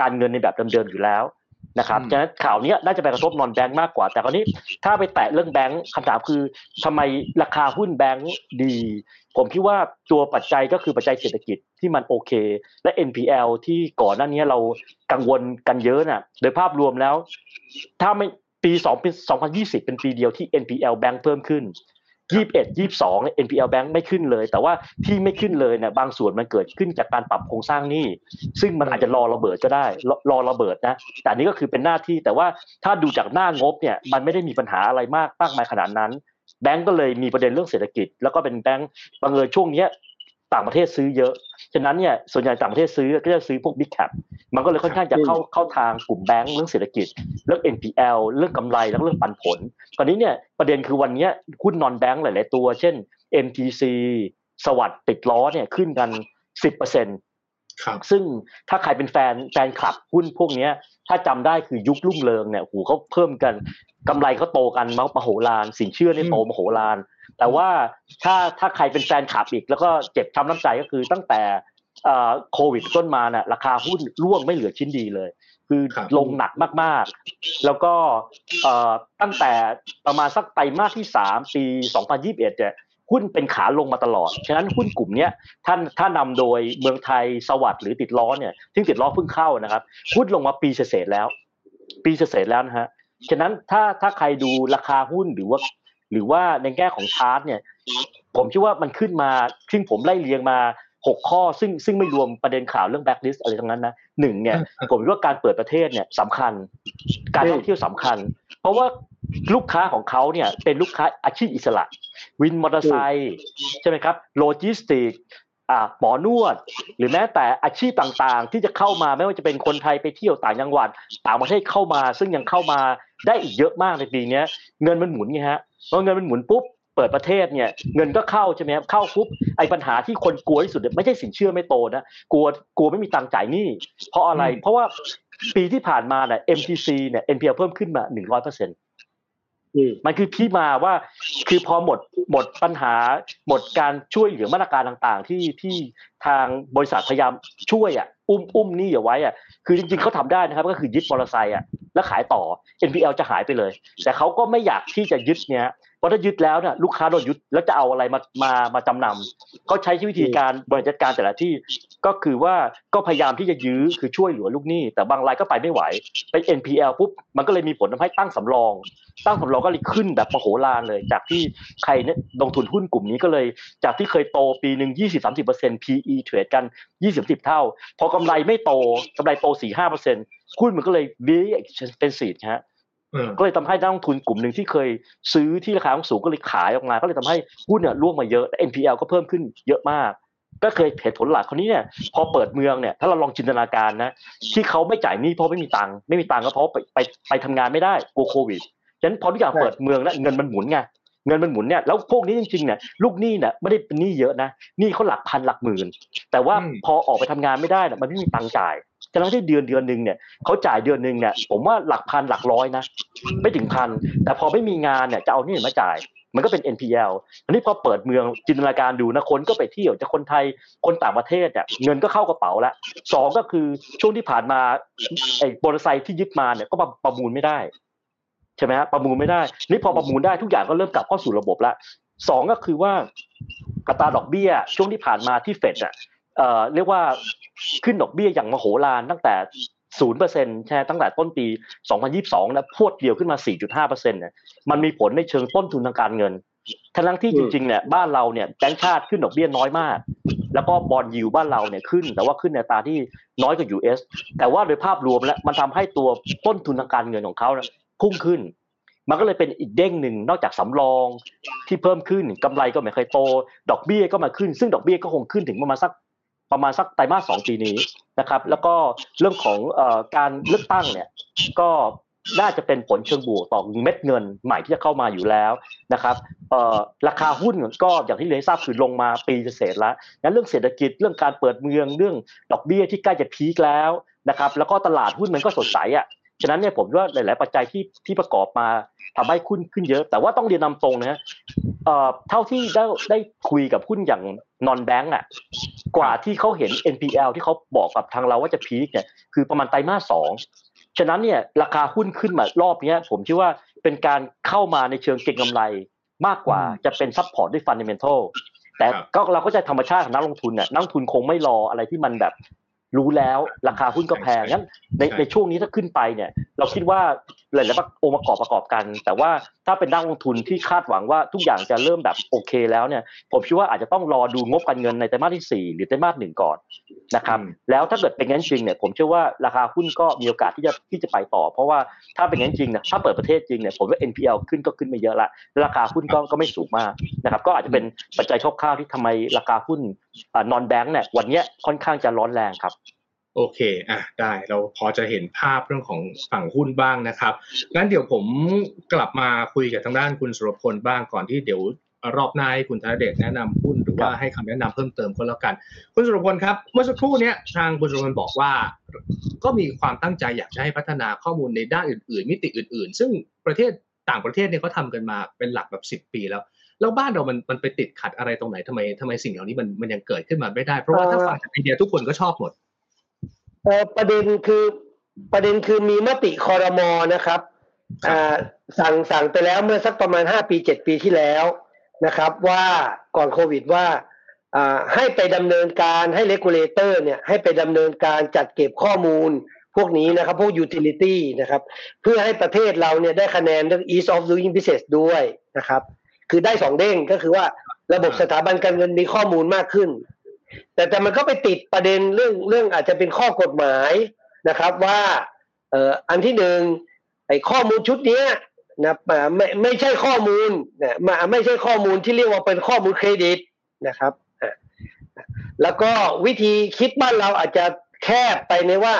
Speaker 2: การเงินในแบบเดิมๆอยู่แล้วนะครับฉะนั้นข่าวนี้น่าจะไปกระทบนอนแบงค์มากกว่า แต่คราวนี้ถ้าไปแตะเรื่องแบงค์คำถามคือทำไมราคาหุ้นแบงค์ดี ผมคิดว่าตัวปัจจัยก็คือปัจจัยเศรษฐกิจ ที่มันโอเค และ NPL ที่ก่อนหน้านี้เรากังวลกันเยอะน่ะ โดยภาพรวมแล้ว ถ้าไม่ปี2ปี2020 เป็นปีเดียวที่ NPL แบงค์เพิ่มขึ้นยี่สิบเอ็ดยี่สิบสอง NPL Bank ไม่ขึ้นเลย แต่ว่าที่ไม่ขึ้นเลยเนี่ยบางส่วนมันเกิดขึ้นจากการปรับโครงสร้างหนี้ซึ่งมันอาจจะรอระเบิดก็ได้รอระเบิดนะแต่นี้ก็คือเป็นหน้าที่แต่ว่าถ้าดูจากหน้างบเนี่ยมันไม่ได้มีปัญหาอะไรมากมากมายขนาดนั้นแบงก์ก็เลยมีประเด็นเรื่องเศรษฐกิจ แล้วก็เป็นแบงก์บางเอิญช่วงเนี้ย ต่างประเทศซื้อเยอะ ฉะนั้นเนี่ยส่วนใหญ่ต่างประเทศซื้อก็จะซื้อพวกบิ๊กแคปมันก็เลยค่อนข้างจะเข้าเข้าทางกลุ่มแบงก์เรื่องเศรษฐกิจ เรื่อง NPL เรื่องกำไรแล้วเรื่องปันผล ตอนนี้เนี่ยประเด็นคือวันนี้หุ้นนอนแบงก์หลาย ๆ ตัว เช่น MTC สวัสด์ติดล้อเนี่ยขึ้นกันสิบเปอร์เซ็นต์ซึ่งถ้าใครเป็นแฟนแฟนคลับหุ้นพวกนี้ถ้าจำได้คือยุครุ่งเรืองเนี่ยหูเขาเพิ่มกันกำไรเขาโตกันมโหฬารสินเชื่อนี่โตมโหฬาร แต่ว่าถ้าถ้าใครเป็นแฟนขับอีก แล้วก็เจ็บช้ำน้ำใจก็คือตั้งแต่โควิดต้นมาน่ะราคาหุ้นร่วงไม่เหลือชิ้นดีเลย คือลงหนักมากๆ แล้วก็ตั้งแต่ประมาณสักไตรมาสที่สามปี 2021เนี่ยหุ้นเป็นขาลงมาตลอด ฉะนั้นหุ้นกลุ่มนี้ท่านถ้านำโดยเมืองไทยสวัสด์หรือติดล้อเนี่ยซึ่งติดล้อเพิ่งเข้านะครับหุ้นลงมาปีเศษแล้ว ปีเศษแล้วนะฮะฉะนั้นถ้าถ้าใครดูราคาหุ้นหรือว่า หรือว่าในแง่ของชาร์ตเนี่ย ผมคิดว่ามันขึ้นมาซึ่งผมไล่เรียงมาหกข้อ ซึ่งซึ่งไม่รวมประเด็นข่าวเรื่องแบ็กลิสอะไรทั้งนั้นนะหนึ่งเนี่ย ผมคิดว่าการเปิดประเทศเนี่ยสำคัญ การท่องเที่ยวสำคัญ เพราะว่าลูกค้าของเขาเนี่ยเป็นลูกค้าอาชีพอิสระ วินมอเตอร์ไซค์ใช่ไหมครับโลจิสติกอ่าหมอนวด หรือแม้แต่อาชีพต่างๆ ที่จะเข้ามาไม่ว่าจะเป็นคนไทยไปเที่ยวต่างจังหวัด ต่างประเทศเข้ามา ซึ่งยังเข้ามา ได้อีกเยอะมากในปีนี้เงินมันหมุนไงฮะพอเงินมันหมุนปุ๊บเปิดประเทศเนี่ยเงินก็เข้าใช่ไหมครับเข้าปุ๊บไอ้ปัญหาที่คนกลัวที่สุดไม่ใช่สินเชื่อไม่โตนะกลัวกลัวไม่มีตังจ่ายหนี้เพราะอะไร เพราะว่าปีที่ผ่านมาเนี่ย MTC เนี่ย NPL เพิ่มขึ้นมาหนึ่งร้อยเปอร์เซ็นต์ มันคือที่มาว่าคือพอหมดหมดปัญหา หมดการช่วยเหลือมาตรการต่างๆ ที่ที่ทางบริษัทพยายามช่วยอะอุ้มอุ้มนี่เอาไว้อะคือจริงๆเขาทำได้นะครับ ก็คือยึดมอเตอร์ไซค์อะแล้วขายต่อ NPL จะหายไปเลย แต่เขาก็ไม่อยากที่จะยึดเนี้ย เพราะถ้ายึดแล้วเนี่ยลูกค้าโดนยึดแล้วจะเอาอะไรมามามาจำนำเขาใช้วิธีการบริหารจัดการแต่ละที่ ก็คือว่าก็พยายามที่จะยื้อคือช่วยเหลือลูกหนี้ แต่บางรายก็ไปไม่ไหวไป NPL ปุ๊บมันก็เลยมีผลทำให้ตั้งสำรอง ตั้งสำรองก็เลยขึ้นแบบมโหฬารเลย จากที่ใครเนี่ยลงทุนหุ้นกลุ่มนี้ก็เลย จากที่เคยโตปีหนึ่งยี่สิบสามสิบเปอร์เซ็นต์ PE เทรดกันยี่สิบสิบเท่า พอกำไรไม่โตกำไรโตสี่ห้าเปอร์เซ็นต์หุ้นมันก็เลย very expensive ฮะ ก็เลยทำให้นักลงทุนกลุ่มหนึ่งที่เคยซื้อที่ราคาสูงก็เลยขายออกมา ก็เลยทำให้หุ้นเนี่ยร่วงมาเยอะ NPL ก็เพิ่มขึ้นเยอะมาก ก็เคยเหตุผลหลักคนนี้เนี่ย พอเปิดเมืองเนี่ย ถ้าเราลองจินตนาการนะที่เขาไม่จ่ายหนี้เพราะไม่มีตังค์ไม่มีตังค์ก็เพราะไปไปไปทำงานไม่ได้กลัวโควิดฉะนั้นพอทุกอย่างเปิดเมืองแล้วเงินมันหมุนไง เงินมันหมุนเนี่ยแล้วพวกนี้จริงๆเนี่ยลูกหนี้เนี่ยไม่ได้เป็นหนี้เยอะนะหนี้เขาหลักพันหลักหมื่น แต่ว่าพอออกไปทำงานไม่ได้เนี่ยมันไม่มีตังค์จ่ายจะนั้นที่เดือนเดือนหนึ่งเนี่ยเขาจ่ายเดือนหนึ่งเนี่ยผมว่าหลักพันหลักร้อยนะไม่ถึงพันแต่พอไม่มีงานเนี่ยจะเอานี่มาจ่ายมันก็เป็น NPL อันนี้พอเปิดเมืองจินตนาการดูนะคนก็ไปเที่ยวจะคนไทยคนต่างประเทศเนี่ยเงินก็เข้ากระเป๋าแล้วสองก็คือช่วงที่ผ่านมาไอ้บริษัทที่ยึดมาเนี่ยก็ประมูลไม่ได้ ใช่ไหมฮะประมูลไม่ได้ นี่พอประมูลได้ทุกอย่างก็เริ่มกลับเข้าสู่ระบบแล้วสองก็คือว่ากระตาดอกเบี้ยช่วงที่ผ่านมาที่เฟดอะเอ่อเรียกว่าขึ้นดอกเบี้ยอย่างมโหฬารตั้งแต่ศูนย์เปอร์เซ็นต์ใช่ตั้งแต่ต้นปี 2022 นะพวดเดียวขึ้นมา 4.5เปอร์เซ็นต์เนี่ยมันมีผลในเชิงต้นทุนทางการเงิน ทั้งที่จริงๆเนี่ยบ้านเราเนี่ยแบงก์ชาติขึ้นดอกเบี้ยน้อยมาก แล้วก็บอลยูบ้านเราเนี่ยขึ้น แต่ว่าขึ้นในตาที่น้อยกว่า US แต่ว่าโดยภาพรวมแล้วมันทำให้ตัวต้นทุนทางการเงินของเขา พุ่งขึ้น มันก็เลยเป็นอีกเด้งหนึ่งนอกจากสำรองที่เพิ่มขึ้นกำไรก็ไม่เคยโต ดอกเบี้ยก็มาขึ้น ซึ่งดอกเบี้ยก็คงขึ้นถึงประมาณสักประมาณสักไตรมาสสองปีนี้นะครับ แล้วก็เรื่องของการเลือกตั้งเนี่ยก็น่าจะเป็นผลเชิงบวกต่อเม็ดเงินใหม่ที่จะเข้ามาอยู่แล้วนะครับราคาหุ้นก็อย่างที่เรียนทราบคือลงมาปีเศษแล้วงั้นเรื่องเศรษฐกิจเรื่องการเปิดเมืองเรื่องดอกเบี้ยที่ใกล้จะพีคแล้วนะครับ แล้วก็ตลาดหุ้นมันก็สดใสอะ ฉะนั้นเนี่ยผมว่าหลาย ๆ ปัจจัยที่ที่ประกอบมาทำให้หุ้นขึ้นเยอะ แต่ว่าต้องเรียนนำตรงนะฮะเอ่อเท่าที่ได้ได้คุยกับหุ้นอย่าง non-bank อะกว่าที่เขาเห็น NPL ที่เขาบอกกับทางเราว่าจะ peak เนี่ยคือประมาณไตรมาสสองฉะนั้นเนี่ยราคาหุ้นขึ้นมารอบนี้ผมคิดว่าเป็นการเข้ามาในเชิงเก็งกำไรมากกว่าจะเป็น support ด้วย fundamental แต่ก็เราก็จะธรรมชาติของนักลงทุนเนี่ยนักลงทุนคงไม่รออะไรที่มันแบบ รู้แล้วราคาหุ้นก็แพงงั้นในในช่วงนี้ถ้าขึ้นไปเนี่ย เราคิดว่าหลายๆองค์ประกอบประกอบกัน แต่ว่าถ้าเป็นนักลงทุนที่คาดหวังว่าทุกอย่างจะเริ่มแบบโอเค แล้วเนี่ย ผมคิดว่าอาจจะต้องรอดูงบการเงินในไตรมาสที่ 4 หรือไตรมาสหนึ่งก่อนนะครับ แล้วถ้าเกิดเป็นงั้นจริงเนี่ยผมเชื่อว่าราคาหุ้นก็มีโอกาสที่จะที่จะไปต่อ เพราะว่าถ้าเป็นงั้นจริงเนี่ยถ้าเปิดประเทศจริงเนี่ยผมว่า NPL ขึ้นก็ขึ้นไม่เยอะละราคาหุ้นก็ก็ไม่สูงมากนะครับ ก็อาจจะเป็นปัจจัยคร่าวๆที่ทำไมราคาหุ้นนอนแบงก์เนี่ยวันนี้ค่อนข้างจะร้อนแรงครับ
Speaker 1: โอเค อะ ได้เราพอจะเห็นภาพเรื่องของฝั่งหุ้นบ้างนะครับ งั้นเดี๋ยวผมกลับมาคุยกับทางด้านคุณสุรพลบ้างก่อนที่เดี๋ยวรอบหน้าให้คุณธนเดชแนะนำหุ้นหรือว่าให้คำแนะนำเพิ่มเติมก็แล้วกัน คุณสุรพลครับ เมื่อสักครู่นี้ทางคุณสุรพลบอกว่า ก็มีความตั้งใจอยากจะให้พัฒนาข้อมูลในด้านอื่น ๆ มิติอื่น ๆ ซึ่งประเทศต่างประเทศเนี่ยเขาทำกันมาเป็นหลักแบบสิบปีแล้วแล้วบ้านเรามันมันไปติดขัดอะไรตรงไหนทำไมทำไมสิ่งเหล่านี้มันมันยังเกิดขึ้นมาไม่ได้ เพราะว่าถ้าฟังจากไอเดียทุกคนก็ชอบหมด
Speaker 3: ประเด็นคือประเด็นคือมีมติคอรมอนะครับสั่งสั่งไปแล้วเมื่อสักประมาณห้าปีเจ็ดปีที่แล้วนะครับ ว่าก่อนโควิดว่าให้ไปดำเนินการให้ regulator เนี่ยให้ไปดำเนินการจัดเก็บข้อมูลพวกนี้นะครับ พวกยูทิลิตี้นะครับ เพื่อให้ประเทศเราเนี่ยได้คะแนนเรื่อง ease of doing business ด้วยนะครับ คือได้สองเด้งก็คือว่าระบบสถาบันการเงินมีข้อมูลมากขึ้น แต่แต่มันก็ไปติดประเด็นเรื่องเรื่องอาจจะเป็นข้อกฎหมายนะครับว่าเอ่ออันที่หนึ่งไอ้ข้อมูลชุดนี้นะไม่ไม่ใช่ข้อมูลนะไม่ใช่ข้อมูลที่เรียกว่าเป็นข้อมูลเครดิตนะครับแล้วก็วิธีคิดบ้านเราอาจจะแคบไปในว่า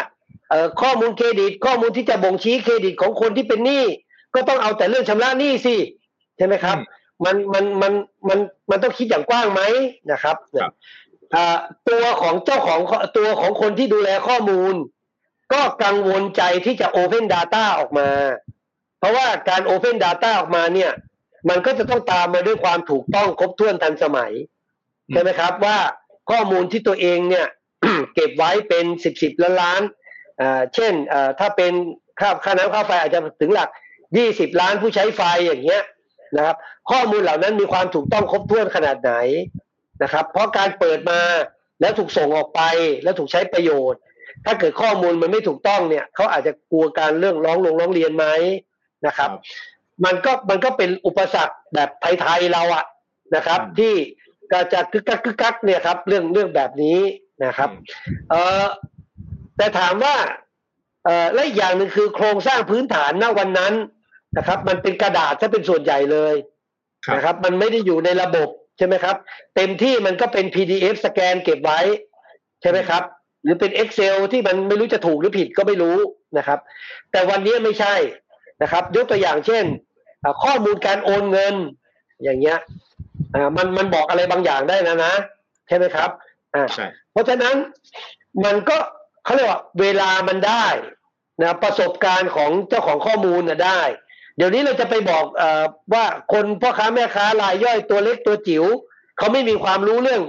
Speaker 3: เอ่อข้อมูลเครดิต ข้อมูลที่จะบ่งชี้เครดิตของคนที่เป็นหนี้ก็ต้องเอาแต่เรื่องชำระหนี้สิใช่ไหมครับ มันมันมันมันมันต้องคิดอย่างกว้างไหมนะครับ ตัวของเจ้าของตัวของคนที่ดูแลข้อมูล ก็กังวลใจที่จะ Open Data ออกมา เพราะว่าการ Open Data ออกมาเนี่ย มันก็จะต้องตามมาด้วยความถูกต้องครบถ้วนทันสมัยใช่ไหมครับ ว่าข้อมูลที่ตัวเองเนี่ยเก็บไว้เป็นสิบสิบล้านล้านเช่นถ้าเป็นค่าค่าน้ำค่าไฟอาจจะถึงหลักยี่สิบล้านผู้ใช้ไฟอย่างเงี้ยนะครับ ข้อมูลเหล่านั้นมีความถูกต้องครบถ้วนขนาดไหน นะครับ เพราะการเปิดมาแล้วถูกส่งออกไปแล้วถูกใช้ประโยชน์ ถ้าเกิดข้อมูลมันไม่ถูกต้องเนี่ยเขาอาจจะกลัวการเรื่องร้องลงร้องเรียนไหมนะครับ มันก็มันก็เป็นอุปสรรคแบบไทยๆเราอะนะครับ ที่ก็จะกึกกักกึกกักเนี่ยครับ เรื่องเรื่องแบบนี้นะครับ เออแต่ถามว่าเออและอีกอย่างหนึ่งคือโครงสร้างพื้นฐานณวันนั้นนะครับ มันเป็นกระดาษถ้าเป็นส่วนใหญ่เลยนะครับ มันไม่ได้อยู่ในระบบ ใช่ไหมครับ เต็มที่มันก็เป็น PDF สแกนเก็บไว้ ใช่ไหมครับ หรือเป็น Excel ที่มันไม่รู้จะถูกหรือผิดก็ไม่รู้นะครับ แต่วันนี้ไม่ใช่นะครับ ยกตัวอย่างเช่น ข้อมูลการโอนเงิน อย่างเงี้ยมันมันบอกอะไรบางอย่างได้นะนะ ใช่ไหมครับอ่าเพราะฉะนั้นมันก็เขาเรียกว่าเวลามันได้นะประสบการณ์ของเจ้าของข้อมูลนะได้ เดี๋ยวนี้เราจะไปบอกอว่าคนพ่อค้าแม่ค้ารายย่อยตัวเล็กตัวจิ๋วเขาไม่มีความรู้เรื่อง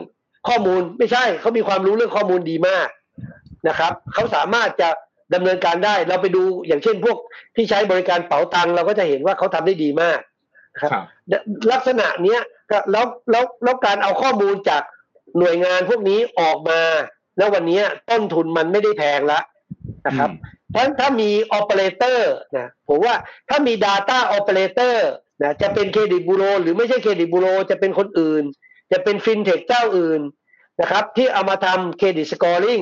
Speaker 3: ข้อมูล ไม่ใช่เขามีความรู้เรื่องข้อมูลดีมากนะครับเขาสามารถจะดำเนินการได้ เราไปดูอย่างเช่นพวกที่ใช้บริการเป๋าตังเราก็จะเห็นว่าเขาทำได้ดีมากครับ ลักษณะเนี้ยก็แล้วแล้วแล้วการเอาข้อมูลจากหน่วยงานพวกนี้ออกมา แล้ววันนี้ต้นทุนมันไม่ได้แพงแล้วนะครับ เพราะถ้ามีโอเปอเรเตอร์นะผมว่าถ้ามี Data Operator นะจะเป็นเครดิตบูโรหรือไม่ใช่เครดิตบูโรจะเป็นคนอื่น จะเป็นฟินเทคเจ้าอื่นนะครับ ที่เอามาทำ credit scoring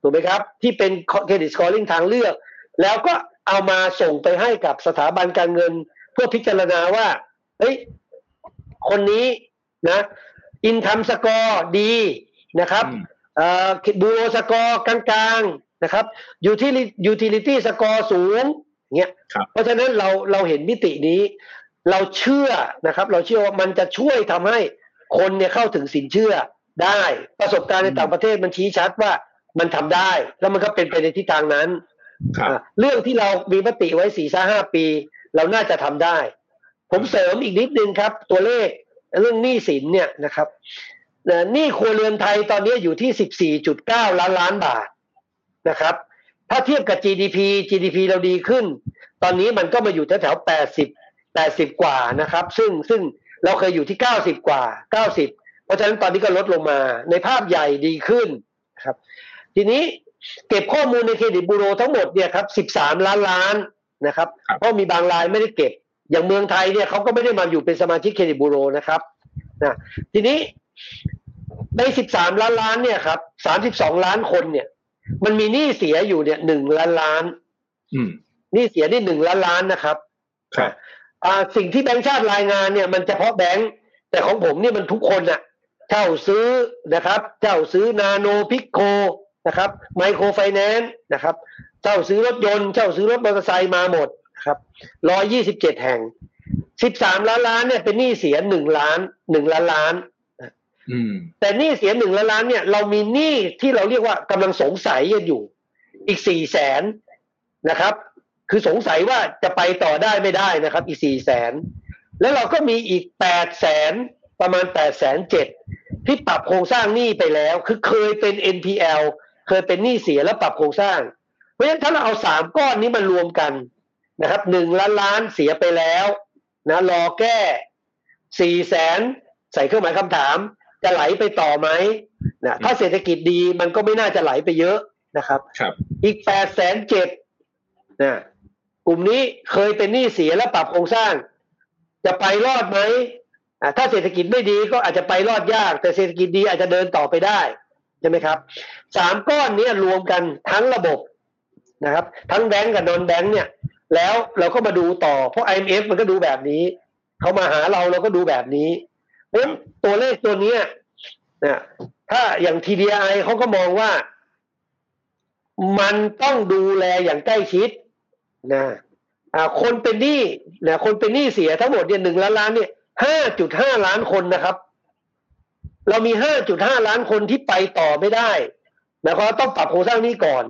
Speaker 3: ถูกไหมครับ ที่เป็น credit scoring ทางเลือก แล้วก็เอามาส่งไปให้กับสถาบันการเงิน เพื่อพิจารณาว่าเฮ้ยคนนี้นะ income score ดีนะครับ bureau score กลางๆ นะครับ utili- utility score สูงเงี้ย
Speaker 1: ครับ
Speaker 3: เพราะฉะนั้นเราเราเห็นมิตินี้ เราเชื่อนะครับ เราเชื่อว่ามันจะช่วยทำให้คนเนี่ยเข้าถึงสินเชื่อได้ ประสบการณ์ในต่างประเทศมันชี้ชัดว่ามันทำได้ แล้วมันก็เป็นไปในทิศทางนั้น
Speaker 1: ครับ
Speaker 3: อะเรื่องที่เรามีมติไว้สี่ห้าปี เราน่าจะทำได้ ผมเสริมอีกนิดนึงครับ ตัวเลขเรื่องหนี้สินเนี่ยนะครับเอ่อหนี้ครัวเรือนไทยตอนนี้อยู่ที่14.9ล้านล้านบาท นะครับ ถ้าเทียบกับ GDP GDP เราดีขึ้น ตอนนี้มันก็มาอยู่แถวๆ80 80กว่านะครับ ซึ่งซึ่งเราเคยอยู่ที่90กว่า90เพราะฉะนั้นตอนนี้ก็ลดลงมาในภาพใหญ่ดีขึ้นนะครับ ทีนี้เก็บข้อมูลในเครดิตบูโรทั้งหมดเนี่ยครับ13ล้านล้านนะครับ
Speaker 1: ครับ
Speaker 3: เพราะมีบางรายไม่ได้เก็บ อย่างเมืองไทยเนี่ยเขาก็ไม่ได้มาอยู่เป็นสมาชิกเครดิตบูโรนะครับนะทีนี้ใน 13 ล้านล้านเนี่ยครับ 32 ล้านคนเนี่ย มันมีหนี้เสียอยู่เนี่ยหนึ่งล้านล้าน
Speaker 1: อืม
Speaker 3: หนี้เสียนี่หนึ่งล้านล้านนะครับ
Speaker 1: ครับ
Speaker 3: อ่าสิ่งที่แบงค์ชาติรายงานเนี่ย มันเฉพาะแบงค์แต่ของผมนี่มันทุกคนอะเช่าซื้อนะครับเช่าซื้อนาโนพิโกนะครับ microfinance นะครับเช่าซื้อรถยนต์เช่าซื้อรถมอเตอร์ไซค์มาหมดนะครับร้อยยี่สิบเจ็ดแห่งสิบสามล้านล้านเนี่ยเป็นหนี้เสียหนึ่งล้านหนึ่งล้านล้าน
Speaker 1: อืม
Speaker 3: แต่หนี้เสียหนึ่งล้านล้านเนี่ยเรามีหนี้ที่เราเรียกว่ากำลังสงสัยกันอยู่ อีกสี่แสนนะครับ คือสงสัยว่าจะไปต่อได้ไม่ได้นะครับ อีกสี่แสนแล้วเราก็มีอีกแปดแสนประมาณแปดแสนเจ็ดที่ปรับโครงสร้างหนี้ไปแล้ว คือเคยเป็น NPL เคยเป็นหนี้เสียแล้วปรับโครงสร้าง เพราะฉะนั้นถ้าเราเอาสามก้อนนี้มารวมกันนะครับหนึ่งล้านล้านเสียไปแล้วนะรอแก้สี่แสนใส่เครื่องหมายคำถาม จะไหลไปต่อไหมนะถ้าเศรษฐกิจดีมันก็ไม่น่าจะไหลไปเยอะนะครับ
Speaker 1: ครับ
Speaker 3: อีกแปดแสนเจ็ดนะกลุ่มนี้เคยเป็นหนี้เสียและปรับโครงสร้าง จะไปรอดไหมอ่าถ้าเศรษฐกิจไม่ดีก็อาจจะไปรอดยาก แต่เศรษฐกิจดีอาจจะเดินต่อไปได้ใช่ไหมครับสามก้อนเนี้รวมกันทั้งระบบนะครับ ทั้งแบงก์กับนอนแบงก์เนี่ย แล้วเราก็มาดูต่อเพราะ IMF มันก็ดูแบบนี้เขามาหาเราเราก็ดูแบบนี้ เพราะฉะนั้นตัวเลขตัวเนี้ยนะถ้าอย่าง TDI เขาก็มองว่า มันต้องดูแลอย่างใกล้ชิดนะอ่าคนเป็นหนี้นะคนเป็นหนี้เสียทั้งหมดเนี่ยหนึ่งล้านล้านเนี่ยห้าจุดห้าล้านคนนะครับ เรามีห้าจุดห้าล้านคนที่ไปต่อไม่ได้นะครับต้องปรับโครงสร้างหนี้ก่อน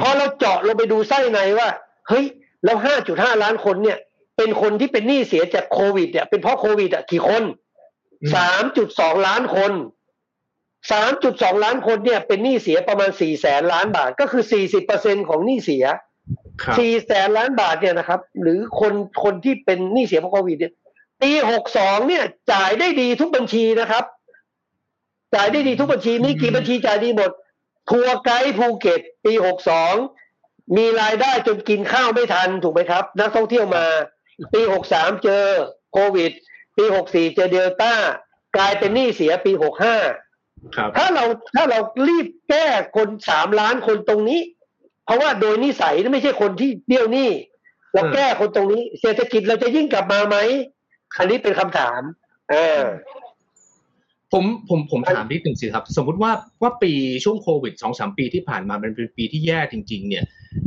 Speaker 3: พอเราเจาะลงไปดูไส้ในว่า เฮ้ย แล้วห้าจุดห้าล้านคนเนี่ย เป็นคนที่เป็นหนี้เสียจากโควิดเนี่ยเป็นเพราะโควิดอะกี่คน
Speaker 1: อืม
Speaker 3: สามจุดสองล้านคนสามจุดสองล้านคนเนี่ยเป็นหนี้เสียประมาณสี่แสนล้านบาท ก็คือสี่สิบเปอร์เซ็นของหนี้เสีย
Speaker 1: ครับ
Speaker 3: สี่แสนล้านบาทเนี่ยนะครับ หรือคนคนที่เป็นหนี้เสียเพราะโควิดเนี่ยปีหกสองเนี่ย จ่ายได้ดีทุกบัญชีนะครับ จ่ายได้ดีทุกบัญชีมีกี่บัญชีจ่ายดีหมด tour guide ภูเก็ต ปีหกสองมีรายได้จนกินข้าวไม่ทันถูกไหมครับ นักท่องเที่ยวมา ปีหกสามเจอโควิด ปีหกสี่เจอเดลต้ากลายเป็นหนี้เสียปีหกห้า
Speaker 1: ครับ
Speaker 3: ถ้าเราถ้าเรารีบแก้คนสามล้านคนตรงนี้ เพราะว่าโดยนิสัยไม่ใช่คนที่เบี้ยวหนี้เรา
Speaker 1: อืม
Speaker 3: แก้คนตรงนี้ เศรษฐกิจเราจะยิ่งกลับมาไหมอันนี้เป็นคำถามอ่า
Speaker 1: ผมผมผมถามนิดหนึ่งสิครับ สมมุติว่าว่าปีช่วงโควิดสองสามปีที่ผ่านมามันเป็นปีที่แย่จริง ๆ เนี่ย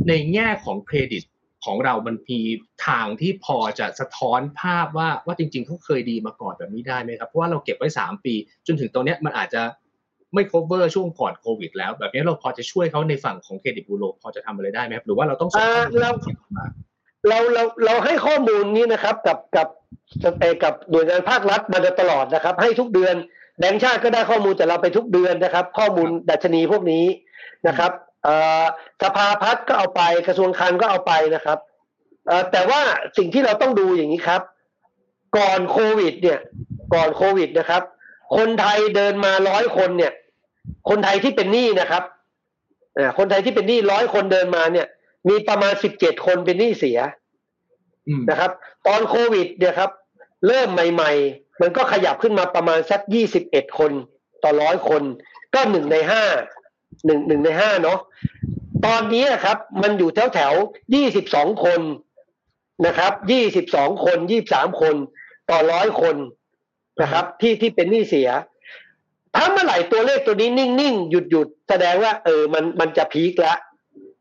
Speaker 1: ในแง่ของเครดิต ของเรามันมีทางที่พอจะสะท้อนภาพว่าว่าจริงๆเขาเคยดีมาก่อนแบบนี้ได้ไหมครับ เพราะว่าเราเก็บไว้สามปี จนถึงตรงเนี้ยมันอาจจะไม่ cover ช่วงก่อนโควิด แล้ว แบบนี้เราพอจะช่วยเขาในฝั่งของเครดิตบูโรพอจะทำอะไรได้ไหมครับหรือว่าเราต้องส่งข้อมูล
Speaker 3: อ่าเรา
Speaker 1: มา
Speaker 3: เราเราเราให้ข้อมูลนี้นะครับ กับกับเอ่อกับหน่วยงานภาครัฐมาโดยตลอดนะครับ ให้ทุกเดือนแบงค์ชาติก็ได้ข้อมูลจากเราไปทุกเดือนนะครับ ข้อมูลดัชนีพวกนี้นะครับเอ่อ สภาพัฒน์ก็เอาไปกระทรวงคลังก็เอาไปนะครับเอ่อแต่ว่าสิ่งที่เราต้องดูอย่างนี้ครับ ก่อนโควิด เนี่ย ก่อนโควิดนะครับ คนไทยเดินมาร้อยคนเนี่ย คนไทยที่เป็นหนี้นะครับเอ่อคนไทยที่เป็นหนี้ร้อยคนเดินมาเนี่ย มีประมาณสิบเจ็ดคนเป็นหนี้เสีย
Speaker 1: อืม
Speaker 3: นะครับ ตอนโควิด เนี่ยครับ เริ่มใหม่ ๆ มันก็ขยับขึ้นมาประมาณสักยี่สิบเอ็ดคนต่อร้อยคน ก็หนึ่งในห้า หนึ่งหนึ่งในห้าเนาะตอนนี้นะครับ มันอยู่แถวแถวยี่สิบสองคนนะครับยี่สิบสองคนยี่สามคนต่อร้อยคนนะครับ ที่ที่เป็นหนี้เสีย ถ้าเมื่อไหร่ตัวเลขตัวนี้นิ่งๆหยุดหยุดแสดงว่า เออมันมันจะ peak แล้ว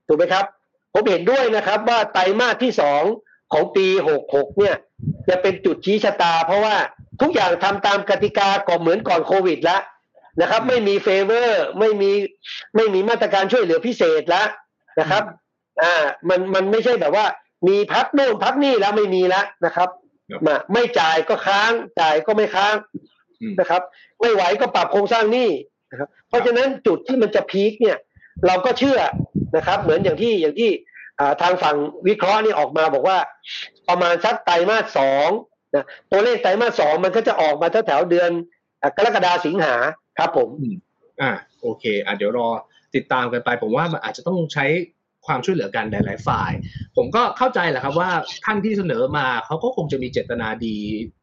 Speaker 3: ถูกไหมครับ ผมเห็นด้วยนะครับ ว่าไตรมาสที่สองของปีหกหกเนี่ย จะเป็นจุดชี้ชะตา เพราะว่าทุกอย่างทำตามกติกาก็เหมือนก่อนโควิดแล้ว นะครับ ไม่มี favor ไม่มีไม่มีมาตรการช่วยเหลือพิเศษแล้วนะครับ อ่า มันมันไม่ใช่แบบว่า มีพักโน่นพักนี่แล้วไม่มีแล้วนะครับมาไม่จ่ายก็ค้างจ่ายก็ไม่ค้างนะครับ ไม่ไหวก็ปรับโครงสร้างหนี้นะครับ เพราะฉะนั้นจุดที่มันจะพีคเนี่ย เราก็เชื่อนะครับ เหมือนอย่างที่อย่างที่ทางฝั่งวิเคราะห์นี่ออกมาบอกว่า ประมาณสักไตรมาสสองนะตัวเลขไตรมาสสองมันก็จะออกมาแถวๆเดือนกรกฎาสิงหา ครับผม
Speaker 1: อ่าโอเคอะเดี๋ยวรอติดตามกันไปผมว่ามันอาจจะต้องใช้ความช่วยเหลือกันหลาย ๆ ฝ่าย ผมก็เข้าใจแหละครับว่าท่านที่เสนอมาเขาก็คงจะมีเจตนาดี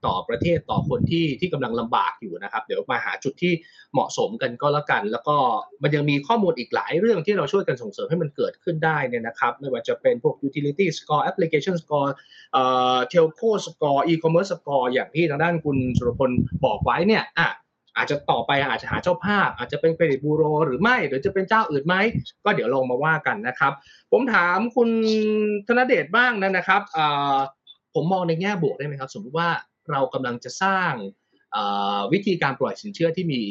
Speaker 1: ต่อประเทศต่อคนที่ที่กำลังลำบากอยู่นะครับ เดี๋ยวมาหาจุดที่เหมาะสมกันก็แล้วกัน แล้วก็มันยังมีข้อมูลอีกหลายเรื่องที่เราช่วยกันส่งเสริมให้มันเกิดขึ้นได้เนี่ยนะครับ ไม่ว่าจะเป็นพวก utility score application score เอ่อ telco score e-commerce score อย่างที่ทางด้านคุณสุรพลบอกไว้เนี่ยอะ อาจจะต่อไปอาจจะหาเจ้าภาพ อาจจะเป็นเครดิตบูโร หรือไม่หรือจะเป็นเจ้าอื่นไหมก็เดี๋ยวลองมาว่ากันนะครับ ผมถามคุณธนเดชบ้างนะครับผมมองในแง่บวกได้ไหมครับ สมมติว่าเรากำลังจะสร้างวิธีการปล่อยสินเชื่อที่มี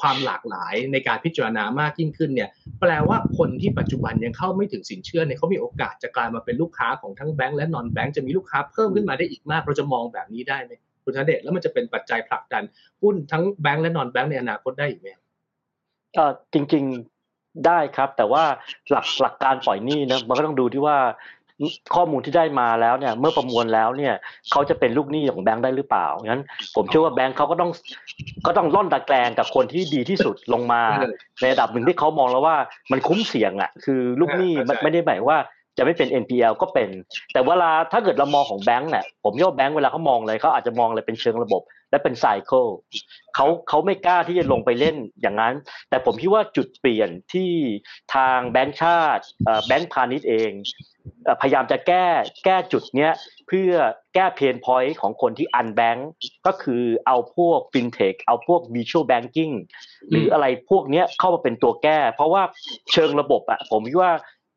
Speaker 1: ความหลากหลายในการพิจารณามากยิ่งขึ้นเนี่ยแปลว่าคนที่ปัจจุบันยังเข้าไม่ถึงสินเชื่อเนี่ยเขามีโอกาสจะกลายมาเป็นลูกค้าของทั้งแบงก์และนอนแบงก์จะมีลูกค้าเพิ่มขึ้นมาได้อีกมาก เราจะมองแบบนี้ได้ไหม คุณธเดชแล้วมันจะเป็นปัจจัยผลักดันหุ้นทั้งแบงก์และนอนแบงก์ในอนาคตได้อีกไหม
Speaker 2: ก็จริง ๆได้ครับ แต่ว่าหลักหลักการปล่อยหนี้นะมันก็ต้องดูที่ว่าข้อมูลที่ได้มาแล้วเนี่ยเมื่อประมวลแล้วเนี่ยเขาจะเป็นลูกหนี้ของแบงค์ได้หรือเปล่างั้น ผมเชื่อว่าแบงค์เขาก็ต้องก็ต้องล่อนตะแกรงกับคนที่ดีที่สุดลงมา ในระดับหนึ่งที่เขามองแล้วว่ามันคุ้มเสี่ยงอะคือลูกหนี้ไม่ได้หมายว่า จะไม่เป็น NPL ก็เป็น แต่เวลาถ้าเกิดเรามองของแบงก์เนี่ยผมว่าแบงก์เวลาเขามองเลยเขาอาจจะมองเลยเป็นเชิงระบบ และเป็น cycle เขาเขาไม่กล้าที่จะลงไปเล่นอย่างนั้น แต่ผมคิดว่าจุดเปลี่ยนที่ทางแบงก์ชาติแบงก์พาณิชย์เอง พยายามจะแก้แก้จุดเนี้ยเพื่อแก้ pain point ของคนที่ unbanked ก็คือเอาพวกฟินเทคเอาพวก virtual banking หรืออะไรพวกเนี้ยเข้ามาเป็นตัวแก้ เพราะว่าเชิงระบบอะผมคิดว่า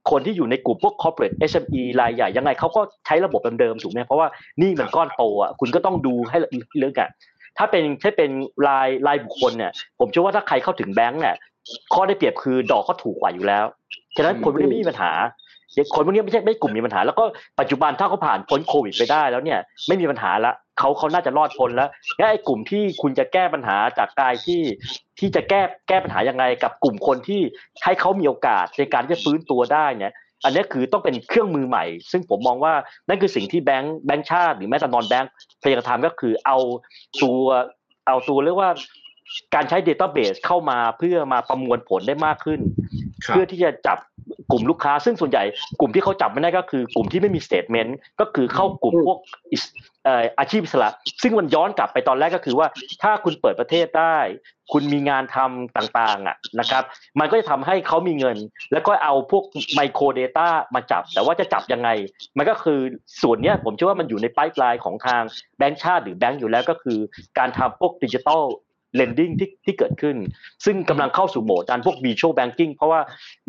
Speaker 2: คนที่อยู่ในกลุ่มพวก corporate SME รายใหญ่ยังไงเขาก็ใช้ระบบเดิมๆถูกไหมเพราะว่านี่มันก้อนโตอะคุณก็ต้องดูให้เรื่องกันถ้าเป็นถ้าเป็นรายรายบุคคลเนี่ย ผมเชื่อว่าถ้าใครเข้าถึงแบงก์เนี่ยข้อได้เปรียบคือดอกก็ถูกกว่าอยู่แล้วฉะนั้นคนไม่มีปัญหา คนพวกนี้ไม่ใช่ไม่กลุ่มมีปัญหา แล้วก็ปัจจุบันถ้าเขาผ่านพ้นโควิดไปได้แล้วเนี่ยไม่มีปัญหาละเขาเขาน่าจะรอดพ้นแล้วและไอ้กลุ่มที่คุณจะแก้ปัญหาจากกายที่ที่จะแก้แก้ปัญหายังไง กับกลุ่มคนที่ให้เขามีโอกาสในการที่จะฟื้นตัวได้เนี่ยอันนี้คือต้องเป็นเครื่องมือใหม่ ซึ่งผมมองว่านั่นคือสิ่งที่แบงค์แบงค์ชาติหรือแม้แต่นอนแบงค์พยายามทำก็คือเอาตัวเอาตัวเรียกว่าการใช้ Database เข้ามาเพื่อมาประมวลผลได้มากขึ้น เพื่อที่จะจับ กลุ่มลูกค้า ซึ่งส่วนใหญ่กลุ่มที่เขาจับไม่ได้ก็คือกลุ่มที่ไม่มีสเตทเมนต์ก็คือเข้ากลุ่มพวกอาชีพอิสระซึ่งมันย้อนกลับไปตอนแรกก็คือว่า ถ้าคุณเปิดประเทศได้ คุณมีงานทำต่างๆอะนะครับ มันก็จะทำให้เขามีเงิน แล้วก็เอาพวก micro data มาจับ แต่ว่าจะจับยังไง มันก็คือส่วนนี้ผมเชื่อว่ามันอยู่ใน pipeline ของทางแบงก์ชาติหรือแบงก์อยู่แล้วก็คือ การทำพวก digital lending ที่ที่เกิดขึ้น ซึ่งกำลังเข้าสู่โหมดการพวก virtual banking เพราะว่า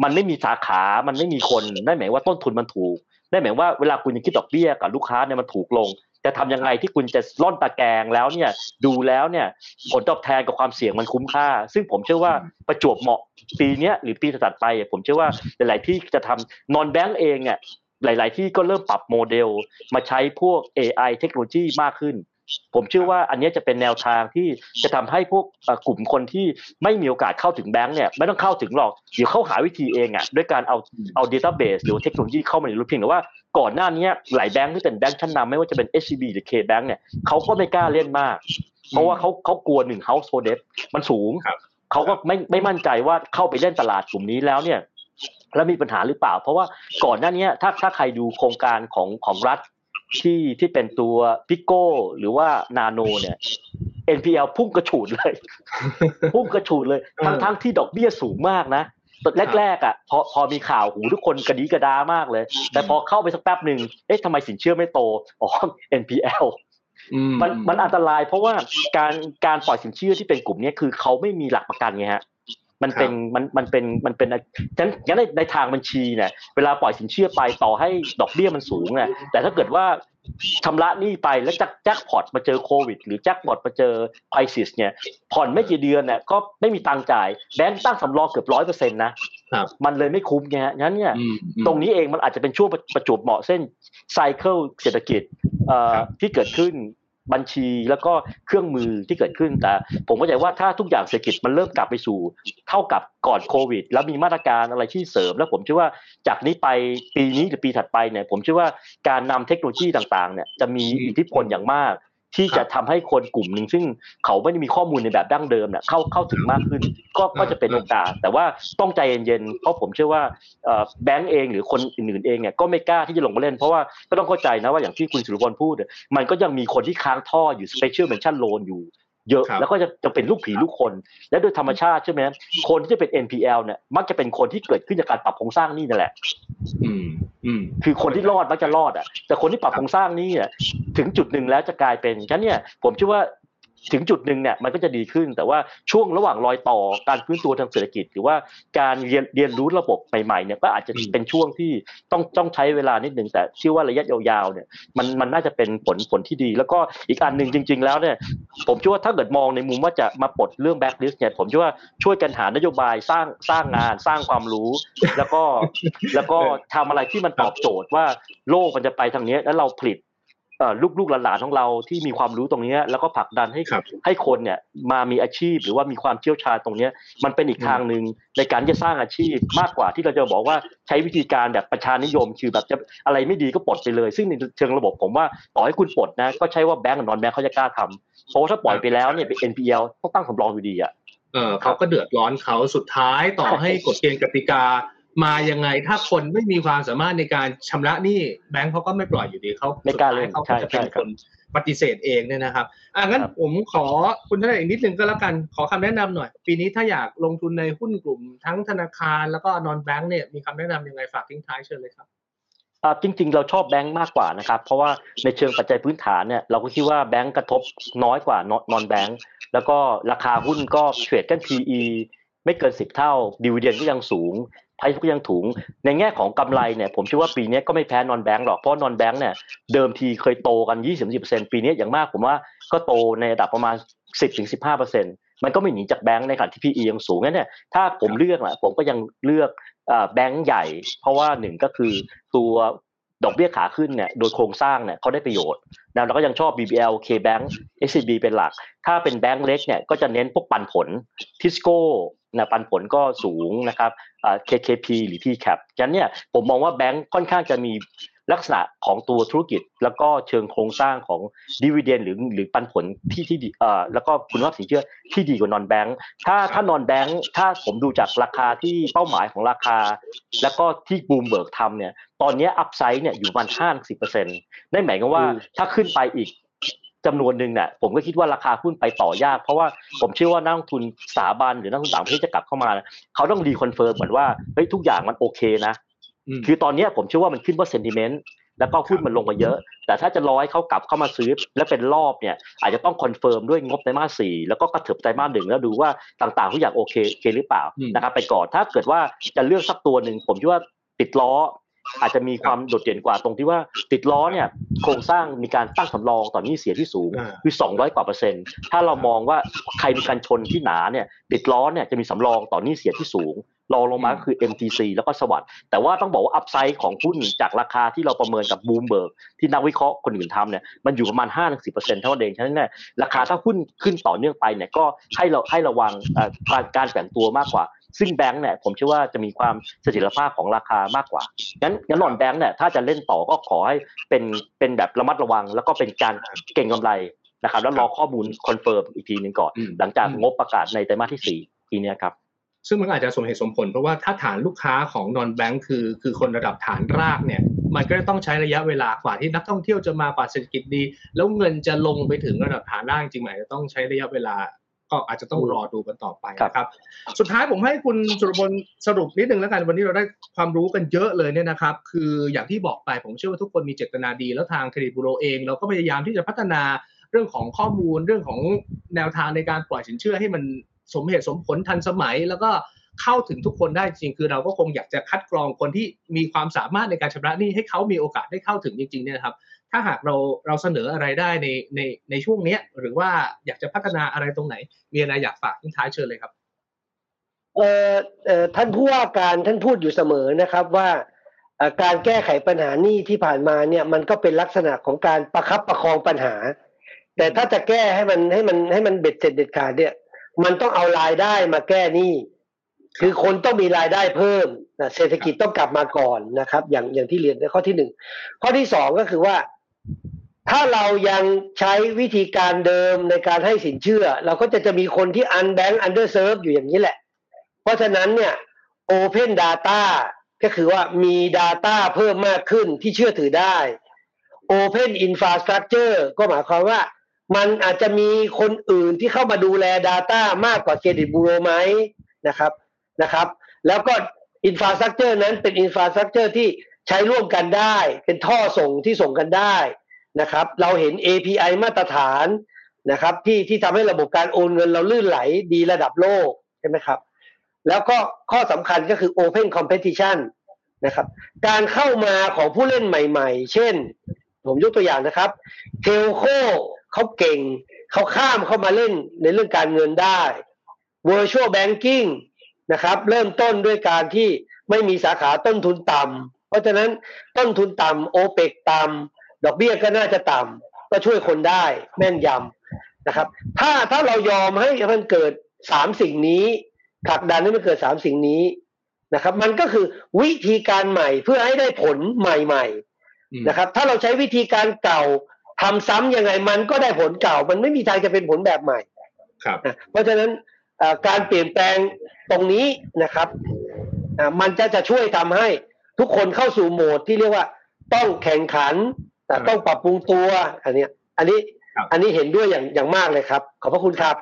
Speaker 2: มันไม่มีสาขา มันไม่มีคนนั่นหมายว่าต้นทุนมันถูกนั่นหมายว่าเวลาคุณจะคิดดอกเบี้ยกับลูกค้าเนี่ยมันถูกลงจะทำยังไงที่คุณจะร่อนตะแกรงแล้วเนี่ยดูแล้วเนี่ยผลตอบแทนกับความเสี่ยงมันคุ้มค่า ซึ่งผมเชื่อว่าประจวบเหมาะปีนี้หรือปีถัดไป ผมเชื่อว่าหลาย ๆ ที่จะทำนอนแบงก์เองเนี่ยหลาย ๆ ที่ก็เริ่มปรับโมเดล มาใช้พวก AI เทคโนโลยีมากขึ้น ผมเชื่อว่าอันนี้จะเป็นแนวทางที่จะทำให้พวกกลุ่มคนที่ไม่มีโอกาสเข้าถึงแบงค์เนี่ยไม่ต้องเข้าถึงหรอกเดี๋ยวเข้าหาวิธีเองอะด้วยการเอาเอาเดต้าเบสหรือเทคโนโลยีเข้ามาในรูปเพียงแต่ว่าก่อนหน้านี้หลายแบงค์ที่เป็นแบงค์ชั้นนำไม่ว่าจะเป็น SCB หรือ K Bank เนี่ยเขาก็ไม่กล้าเล่นมาก เพราะว่าเขาเขากลัวหนึ่ง household debt มันสูงเขาก็ไม่ไม่มั่นใจว่าเข้าไปเล่นตลาดกลุ่มนี้แล้วเนี่ยแล้วมีปัญหาหรือเปล่า เพราะว่าก่อนหน้านี้ถ้าถ้าใครดูโครงการของของรัฐ ที่ที่เป็นตัวพิโก้หรือว่านาโนเนี่ย NPL พุ่งกระฉูดเลย พุ่งกระฉูดเลยทั้งทั้งที่ดอกเบี้ยสูงมากนะตอนแรกๆอะพอพอมีข่าวหูทุกคนกระดีกระดามากเลย แต่พอเข้าไปสักแป๊บหนึ่งเอ๊ะทำไมสินเชื่อไม่โตอ๋อ NPL มันมันอันตรายเพราะว่าการการปล่อยสินเชื่อที่เป็นกลุ่มนี้คือเขาไม่มีหลักประกันไงฮะ มันเป็นมันมันเป็นมันเป็นฉะนั้นงั้นในในทางบัญชีเนี่ยเวลาปล่อยสินเชื่อไปต่อให้ดอกเบี้ยมันสูงเนี่ยแต่ถ้าเกิดว่าชำระหนี้ไปแล้วแจ็คพอตมาเจอโควิด หรือแจ็คพอตมาเจอไครซิสเนี่ยผ่อนไม่กี่เดือนเนี่ยก็ไม่มีตังจ่ายแบงก์ตั้งสำรองเกือบร้อยเปอร์เซ็นต์นะมันเลยไม่คุ้มไงงั้นเนี่ยตรงนี้เองมันอาจจะเป็นช่วงประจวบเหมาะเส้นไซเคิลเศรษฐกิจที่เกิดขึ้น บัญชีแล้วก็เครื่องมือที่เกิดขึ้นแต่ ผมก็ใจว่าถ้าทุกอย่างเศรษฐกิจมันเริ่มกลับไปสู่ เท่ากับก่อนโควิด แล้วมีมาตรการอะไรที่เสริม แล้วผมเชื่อว่าจากนี้ไปปีนี้หรือปีถัดไปเนี่ยผมเชื่อว่าการนำเทคโนโลยีต่างๆเนี่ยจะมีอิทธิพลอย่างมาก ที่จะทำให้คนกลุ่มหนึ่งซึ่งเขาไม่ได้มีข้อมูลในแบบดั้งเดิมเนี่ยเข้าเข้าถึงมากขึ้น ก็ก็จะเป็นโอกาส แต่ว่าต้องใจเย็นๆเพราะผมเชื่อว่าแบงก์เองหรือคนอื่นๆเองเนี่ยก็ไม่กล้าที่จะลงมาเล่น เพราะว่าก็ต้องเข้าใจนะว่าอย่างที่คุณสุรพลพูด มันก็ยังมีคนที่ค้างท่ออยู่ special mention loan อยู่เยอะแล้วก็จะจะเป็นลูกผีลูกคน และโดยธรรมชาติใช่ไหมคนที่จะเป็น NPL เนี่ยมักจะเป็นคนที่เกิดขึ้นจากการปรับโครงสร้างหนี้นั่นแหละ
Speaker 1: อืมอืม
Speaker 2: คือคนที่รอดมักจะรอดอะ แต่คนที่ปรับโครงสร้างหนี้เนี่ย ถึงจุดหนึ่งแล้วจะกลายเป็นฉะนั้นเนี่ยผมเชื่อว่าถึงจุดหนึ่งเนี่ยมันก็จะดีขึ้น แต่ว่าช่วงระหว่างรอยต่อการฟื้นตัวทางเศรษฐกิจ หรือว่าการเรียนเรียนรู้ระบบใหม่ๆเนี่ยก็อาจจะเป็นช่วงที่ต้องต้องใช้เวลานิดหนึ่งแต่เชื่อว่าระยะยาวๆเนี่ยมันมันน่าจะเป็นผลผลที่ดี แล้วก็อีกอันหนึ่งจริง ๆ แล้วเนี่ยผมเชื่อว่าถ้าเกิดมองในมุมว่าจะมาปลดเรื่องแบ็คลิสต์เนี่ยผมเชื่อว่าช่วยกันหานโยบายสร้างสร้างงานสร้างความรู้ แล้วก็แล้วก็ทำอะไรที่มันตอบโจทย์ว่าโลกมันจะไปทางนี้แล้วเราผลิต ลูกลูกหลานของเราที่มีความรู้ตรงนี้แล้วก็ผลักดันให้ให้คนเนี่ยมามีอาชีพหรือว่ามีความเชี่ยวชาญตรงนี้มันเป็นอีกทางหนึ่งในการจะสร้างอาชีพมากกว่าที่เราจะบอกว่าใช้วิธีการแบบประชานิยม คือแบบจะอะไรไม่ดีก็ปลดไปเลย ซึ่งในเชิงระบบผมว่าต่อให้คุณปลดนะก็ใช่ว่าแบงก์กับนอนแบงก์เขาจะกล้าทำเพราะถ้าปล่อยไปแล้วเนี่ยเป็น NPL ต้องตั้งสำรองอยู่ดีอะ
Speaker 1: เออเขาก็เดือดร้อนเขาสุดท้ายต่อให้กฎเกณฑ์กติกา มายังไงถ้าคนไม่มีความสามารถในการชำระหนี้แบงก์เขาก็ไม่ปล่อยอยู่ดีเขา
Speaker 2: ไม่กล้าเลย
Speaker 1: เขาจะเป็นคนปฏิเสธเองเนี่ยนะครับอะงั้นผมขอคุณท่านอีกนิดนึงก็แล้วกันขอคำแนะนำหน่อย ปีนี้ถ้าอยากลงทุนในหุ้นกลุ่มทั้งธนาคารแล้วก็นอนแบงก์เนี่ยมีคำแนะนํำยังไงฝากทิ้งท้ายเชิญเลยครับ
Speaker 2: จริง ๆ เราชอบแบงก์มากกว่านะครับ เพราะว่าในเชิงปัจจัยพื้นฐานเนี่ยเราก็คิดว่าแบงก์กระทบน้อยกว่านอนแบงก์แล้วก็ราคาหุ้นก็เทรดกัน PE ไม่เกินสิบเท่าดิวเดนก็ยังสูง ไพ่ก็ยังถุง ในแง่ของกำไรเนี่ยผมเชื่อว่าปีนี้ก็ไม่แพ้นอนแบงก์หรอกเพราะนอนแบงก์เนี่ยเดิมทีเคยโตกัน 20-10%ปีนี้อย่างมากผมว่าก็โตในระดับประมาณ 10-15%มันก็ไม่หนีจากแบงก์ในขณะที่ PE ยังสูงงั้นเนี่ยถ้าผมเลือกล่ะผมก็ยังเลือกแบงก์ใหญ่ เพราะว่าหนึ่งก็คือตัว ดอกเบี้ยขาขึ้นเนี่ยโดยโครงสร้างเนี่ยเขาได้ประโยชน์นะเราก็ยังชอบ BBL KBank SCB เป็นหลัก ถ้าเป็นแบงก์เล็กเนี่ยก็จะเน้นพวกปันผลทิสโก้นะปันผลก็สูงนะครับ KKP หรือ TCAP ฉะนั้นเนี่ยผมมองว่าแบงก์ค่อนข้างจะมี ลักษณะของตัวธุรกิจ แล้วก็เชิงโครงสร้างของ dividend หรือหรือปันผลที่ที่ดีเอ่อแล้วก็คุณภาพสินเชื่อที่ดีกว่า non-bank ถ้าถ้า non-bank ถ้าผมดูจากราคาที่เป้าหมายของราคา แล้วก็ที่บูมเบิร์กทำเนี่ยตอนนี้ upside เนี่ยอยู่ประมาณห้าสิบเปอร์เซ็นต์นั่นหมายความว่าถ้าขึ้นไปอีกจำนวนหนึ่งเนี่ยผมก็คิดว่าราคาหุ้นไปต่อยาก เพราะว่าผมเชื่อว่านักลงทุนสถาบันหรือนักลงทุนต่างประเทศจะกลับเข้ามา เขาต้อง reconfirm เหมือนว่าเฮ้ยทุกอย่างมันโอเคนะ คือตอนนี้ผมเชื่อว่ามันขึ้นเพราะ sentiment แล้วก็หุ้นมันลงมาเยอะ แต่ถ้าจะรอให้เขากลับเข้ามาซื้อและเป็นรอบเนี่ย อาจจะต้อง confirm ด้วยงบไตรมาสสี่แล้วก็กระเถิบไตรมาสหนึ่งแล้วดูว่าต่างๆทุกอย่างโอเคโอเคหรือเปล่านะครับไปก่อนถ้าเกิดว่าจะเลือกสักตัวหนึ่งผมคิดว่าติดล้อ อาจจะมีความโดดเด่นกว่าตรงที่ว่าติดล้อเนี่ยโครงสร้างมีการตั้งสำรองต่อหนี้เสียที่สูงคือ 200 กว่าเปอร์เซ็นต์ถ้าเรามองว่าใครมีกันชนที่หนาเนี่ยติดล้อเนี่ยจะมีสำรองต่อหนี้เสียที่สูง รองลงมาก็คือ MTC แล้วก็ SAWAD แต่ว่าต้องบอกว่า upside ของหุ้นจากราคาที่เราประเมินกับบูมเบิร์กที่นักวิเคราะห์คนอื่นทำเนี่ยมันอยู่ประมาณ 5-10%เท่านั้นเองฉะนั้นเนี่ยราคาถ้าหุ้นขึ้นต่อเนื่องไปเนี่ยก็ให้เราให้ระวังการแฝงตัวมากกว่าซึ่งแบงค์เนี่ยผมเชื่อว่าจะมีความเสถียรภาพของราคามากกว่า งั้นงั้น non-bank เนี่ยถ้าจะเล่นต่อก็ขอให้เป็นเป็นแบบระมัดระวัง แล้วก็เป็นการเก็งกำไรนะครับ แล้วรอข้อมูล confirmอีกทีหนึ่งก่อน หลังจากงบประกาศในไตรมาสที่สี่ทีนี้ครับ
Speaker 1: ซึ่งมันอาจจะสมเหตุสมผล เพราะว่าถ้าฐานลูกค้าของ non-bank คือ คือคนระดับฐานรากเนี่ย มันก็ต้องใช้ระยะเวลากว่าที่นักท่องเที่ยวจะมากว่าเศรษฐกิจดี แล้วเงินจะลงไปถึงระดับฐานรากจริงไหมจะต้องใช้ระยะเวลาก็อาจจะต้องรอดูกันต่อไปนะครับ สุดท้ายผมให้คุณสุรบลสรุปนิดนึงแล้วกันวันนี้เราได้ความรู้กันเยอะเลยเนี่ยนะครับ คืออย่างที่บอกไปผมเชื่อว่าทุกคนมีเจตนาดี แล้วทางเครดิตบูโรเองเราก็พยายามที่จะพัฒนาเรื่องของข้อมูลเรื่องของแนวทางในการปล่อยสินเชื่อให้มัน สมเหตุสมผลทันสมัย แล้วก็เข้าถึงทุกคนได้จริง คือเราก็คงอยากจะคัดกรองคนที่มีความสามารถในการชำระหนี้ให้เขามีโอกาสได้เข้าถึงจริงๆเนี่ยครับ ถ้าหากเราเราเสนออะไรได้ในในในช่วงเนี้ย หรือว่าอยากจะพัฒนาอะไรตรงไหน มีอะไรอยากฝากทิ้งท้ายเชิญเลยครับ
Speaker 3: เอ่อเอ่อท่านผู้ว่าการท่านพูดอยู่เสมอนะครับว่าการแก้ไขปัญหานี้ที่ผ่านมาเนี่ยมันก็เป็นลักษณะของการประคับประคองปัญหา แต่ถ้าจะแก้ให้มันให้มันให้มันเบ็ดเสร็จเด็ดขาดเนี่ย มันต้องเอารายได้มาแก้หนี้คือคนต้องมีรายได้เพิ่มนะเศรษฐกิจต้องกลับมาก่อนนะครับ อย่างอย่างที่เรียนในข้อที่หนึ่งข้อที่สองก็คือว่า ถ้าเรายังใช้วิธีการเดิมในการให้สินเชื่อ เราก็จะจะมีคนที่ unbanked underserved อยู่อย่างนี้แหละ เพราะฉะนั้นเนี่ย Open Data ก็คือว่ามี Data เพิ่มมากขึ้นที่เชื่อถือได้ Open Infrastructure ก็หมายความว่า มันอาจจะมีคนอื่นที่เข้ามาดูแล Data มากกว่าเครดิตบูโรไหมนะครับนะครับ แล้วก็ infrastructure นั้นเป็น infrastructure ที่ใช้ร่วมกันได้ เป็นท่อส่งที่ส่งกันได้นะครับ เราเห็น API มาตรฐานนะครับ ที่ที่ทำให้ระบบการโอนเงินเราลื่นไหลดีระดับโลกใช่ไหมครับ แล้วก็ข้อสำคัญก็คือ Open Competition นะครับ การเข้ามาของผู้เล่นใหม่ ๆ เช่น ผมยกตัวอย่างนะครับ telco เขาเก่ง เขาข้ามเข้ามาเล่นในเรื่องการเงินได้ Virtual Banking นะครับ เริ่มต้นด้วยการที่ไม่มีสาขาต้นทุนต่ำเพราะฉะนั้นต้นทุนต่ำโอเปกต่ำดอกเบี้ยก็น่าจะต่ำก็ช่วยคนได้แม่นยำนะครับ ถ้าถ้าเรายอมให้มันเกิดสามสิ่งนี้ผลักดันให้มันเกิดสามสิ่งนี้นะครับ มันก็คือวิธีการใหม่เพื่อให้ได้ผลใหม่ ๆ นะครับ ถ้าเราใช้วิธีการเก่า ทำซ้ำยังไงมันก็ได้ผลเก่า มันไม่มีทางจะเป็นผลแบบใหม่
Speaker 1: ครับ
Speaker 3: เพราะฉะนั้นการเปลี่ยนแปลงตรงนี้นะครับมันจะจะช่วยทำให้ทุกคนเข้าสู่โหมดที่เรียกว่าต้องแข่งขันแต่ต้องปรับปรุงตัว อันนี้อันนี้อันนี้เห็นด้วยอย่างอย่างมากเลยครับ ขอบพระคุณครับ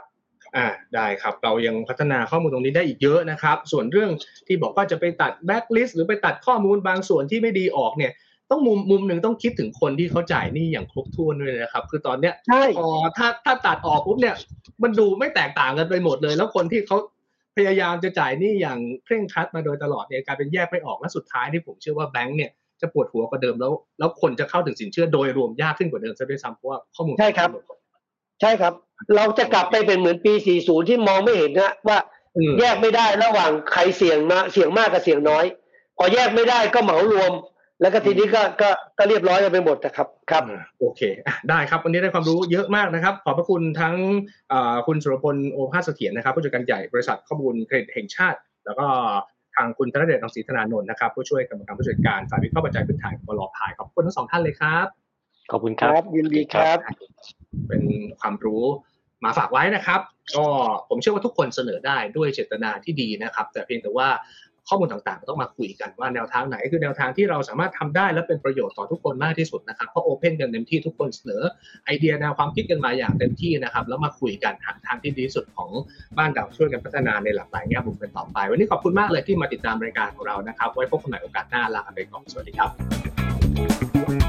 Speaker 1: อ่าได้ครับเรายังพัฒนาข้อมูลตรงนี้ได้อีกเยอะนะครับ ส่วนเรื่องที่บอกว่าจะไปตัดแบ็กลิสต์หรือไปตัดข้อมูลบางส่วนที่ไม่ดีออกเนี่ย ต้องมุมมุมหนึ่งต้องคิดถึงคนที่เขาจ่ายหนี้อย่างครบถ้วนด้วยนะครับ คือตอนเนี้ยพอถ้าถ้าตัดออกปุ๊บเนี่ย มันดูไม่แตกต่างกันไปหมดเลย แล้วคนที่เขาพยายามจะจ่ายหนี้อย่างเคร่งครัดมาโดยตลอดเนี่ยกลายเป็นแยกไม่ออกและสุดท้ายที่ผมเชื่อว่าแบงก์เนี่ยจะปวดหัวกว่าเดิมแล้ว แล้วคนจะเข้าถึงสินเชื่อโดยรวมยากขึ้นกว่าเดิมซะด้วยซ้ำเพราะว่าข้อมูล
Speaker 3: ใช่ครับ ใช่ครับ เราจะกลับไปเป็นเหมือนปี 40 ที่มองไม่เห็นนะว่าแยกไม่ได้ระหว่างใครเสี่ยงมาเสี่ยงมากกับเสี่ยงน้อย พอแยกไม่ได้ก็เหมารวม แล้วก็ทีนี้ก็ก็ก็เรียบร้อยกันไปหมดนะครับครับ
Speaker 1: โอเค ได้ครับวันนี้ได้ความรู้เยอะมากนะครับ ขอบพระคุณทั้งคุณสุรพลโอภาสเสถียรนะครับ ผู้จัดการใหญ่บริษัทข้อมูลเครดิตแห่งชาติ แล้วก็ทางคุณธนเดชรังสีธนานนท์นะครับ ผู้ช่วยกรรมการผู้จัดการฝ่ายวิเคราะห์ปัจจัยพื้นฐานของบลพายขอบคุณทั้งสองท่านเลยครับ
Speaker 2: ขอบคุณครับ
Speaker 3: ยินดีครับ
Speaker 1: เป็นความรู้มาฝากไว้นะครับ ก็ผมเชื่อว่าทุกคนเสนอได้ด้วยเจตนาที่ดีนะครับ แต่เพียงแต่ว่า ข้อมูลต่างๆ ต้องมาคุยกันว่าแนวทางไหนคือแนวทางที่เราสามารถทำได้และเป็นประโยชน์ต่อทุกคนมากที่สุดนะครับเพราะโอเพนกันเต็มที่ทุกคนเสนอไอเดียแนวความคิดกันมาอย่างเต็มที่นะครับแล้วมาคุยกันหาทางที่ดีที่สุดของบ้านเราช่วยกันพัฒนาในหลากหลายแง่มุมกันต่อไป วันนี้ขอบคุณมากเลยที่มาติดตามรายการของเรานะครับไว้พบกันใหม่โอกาสหน้าลาไปก่อนสวัสดีครับ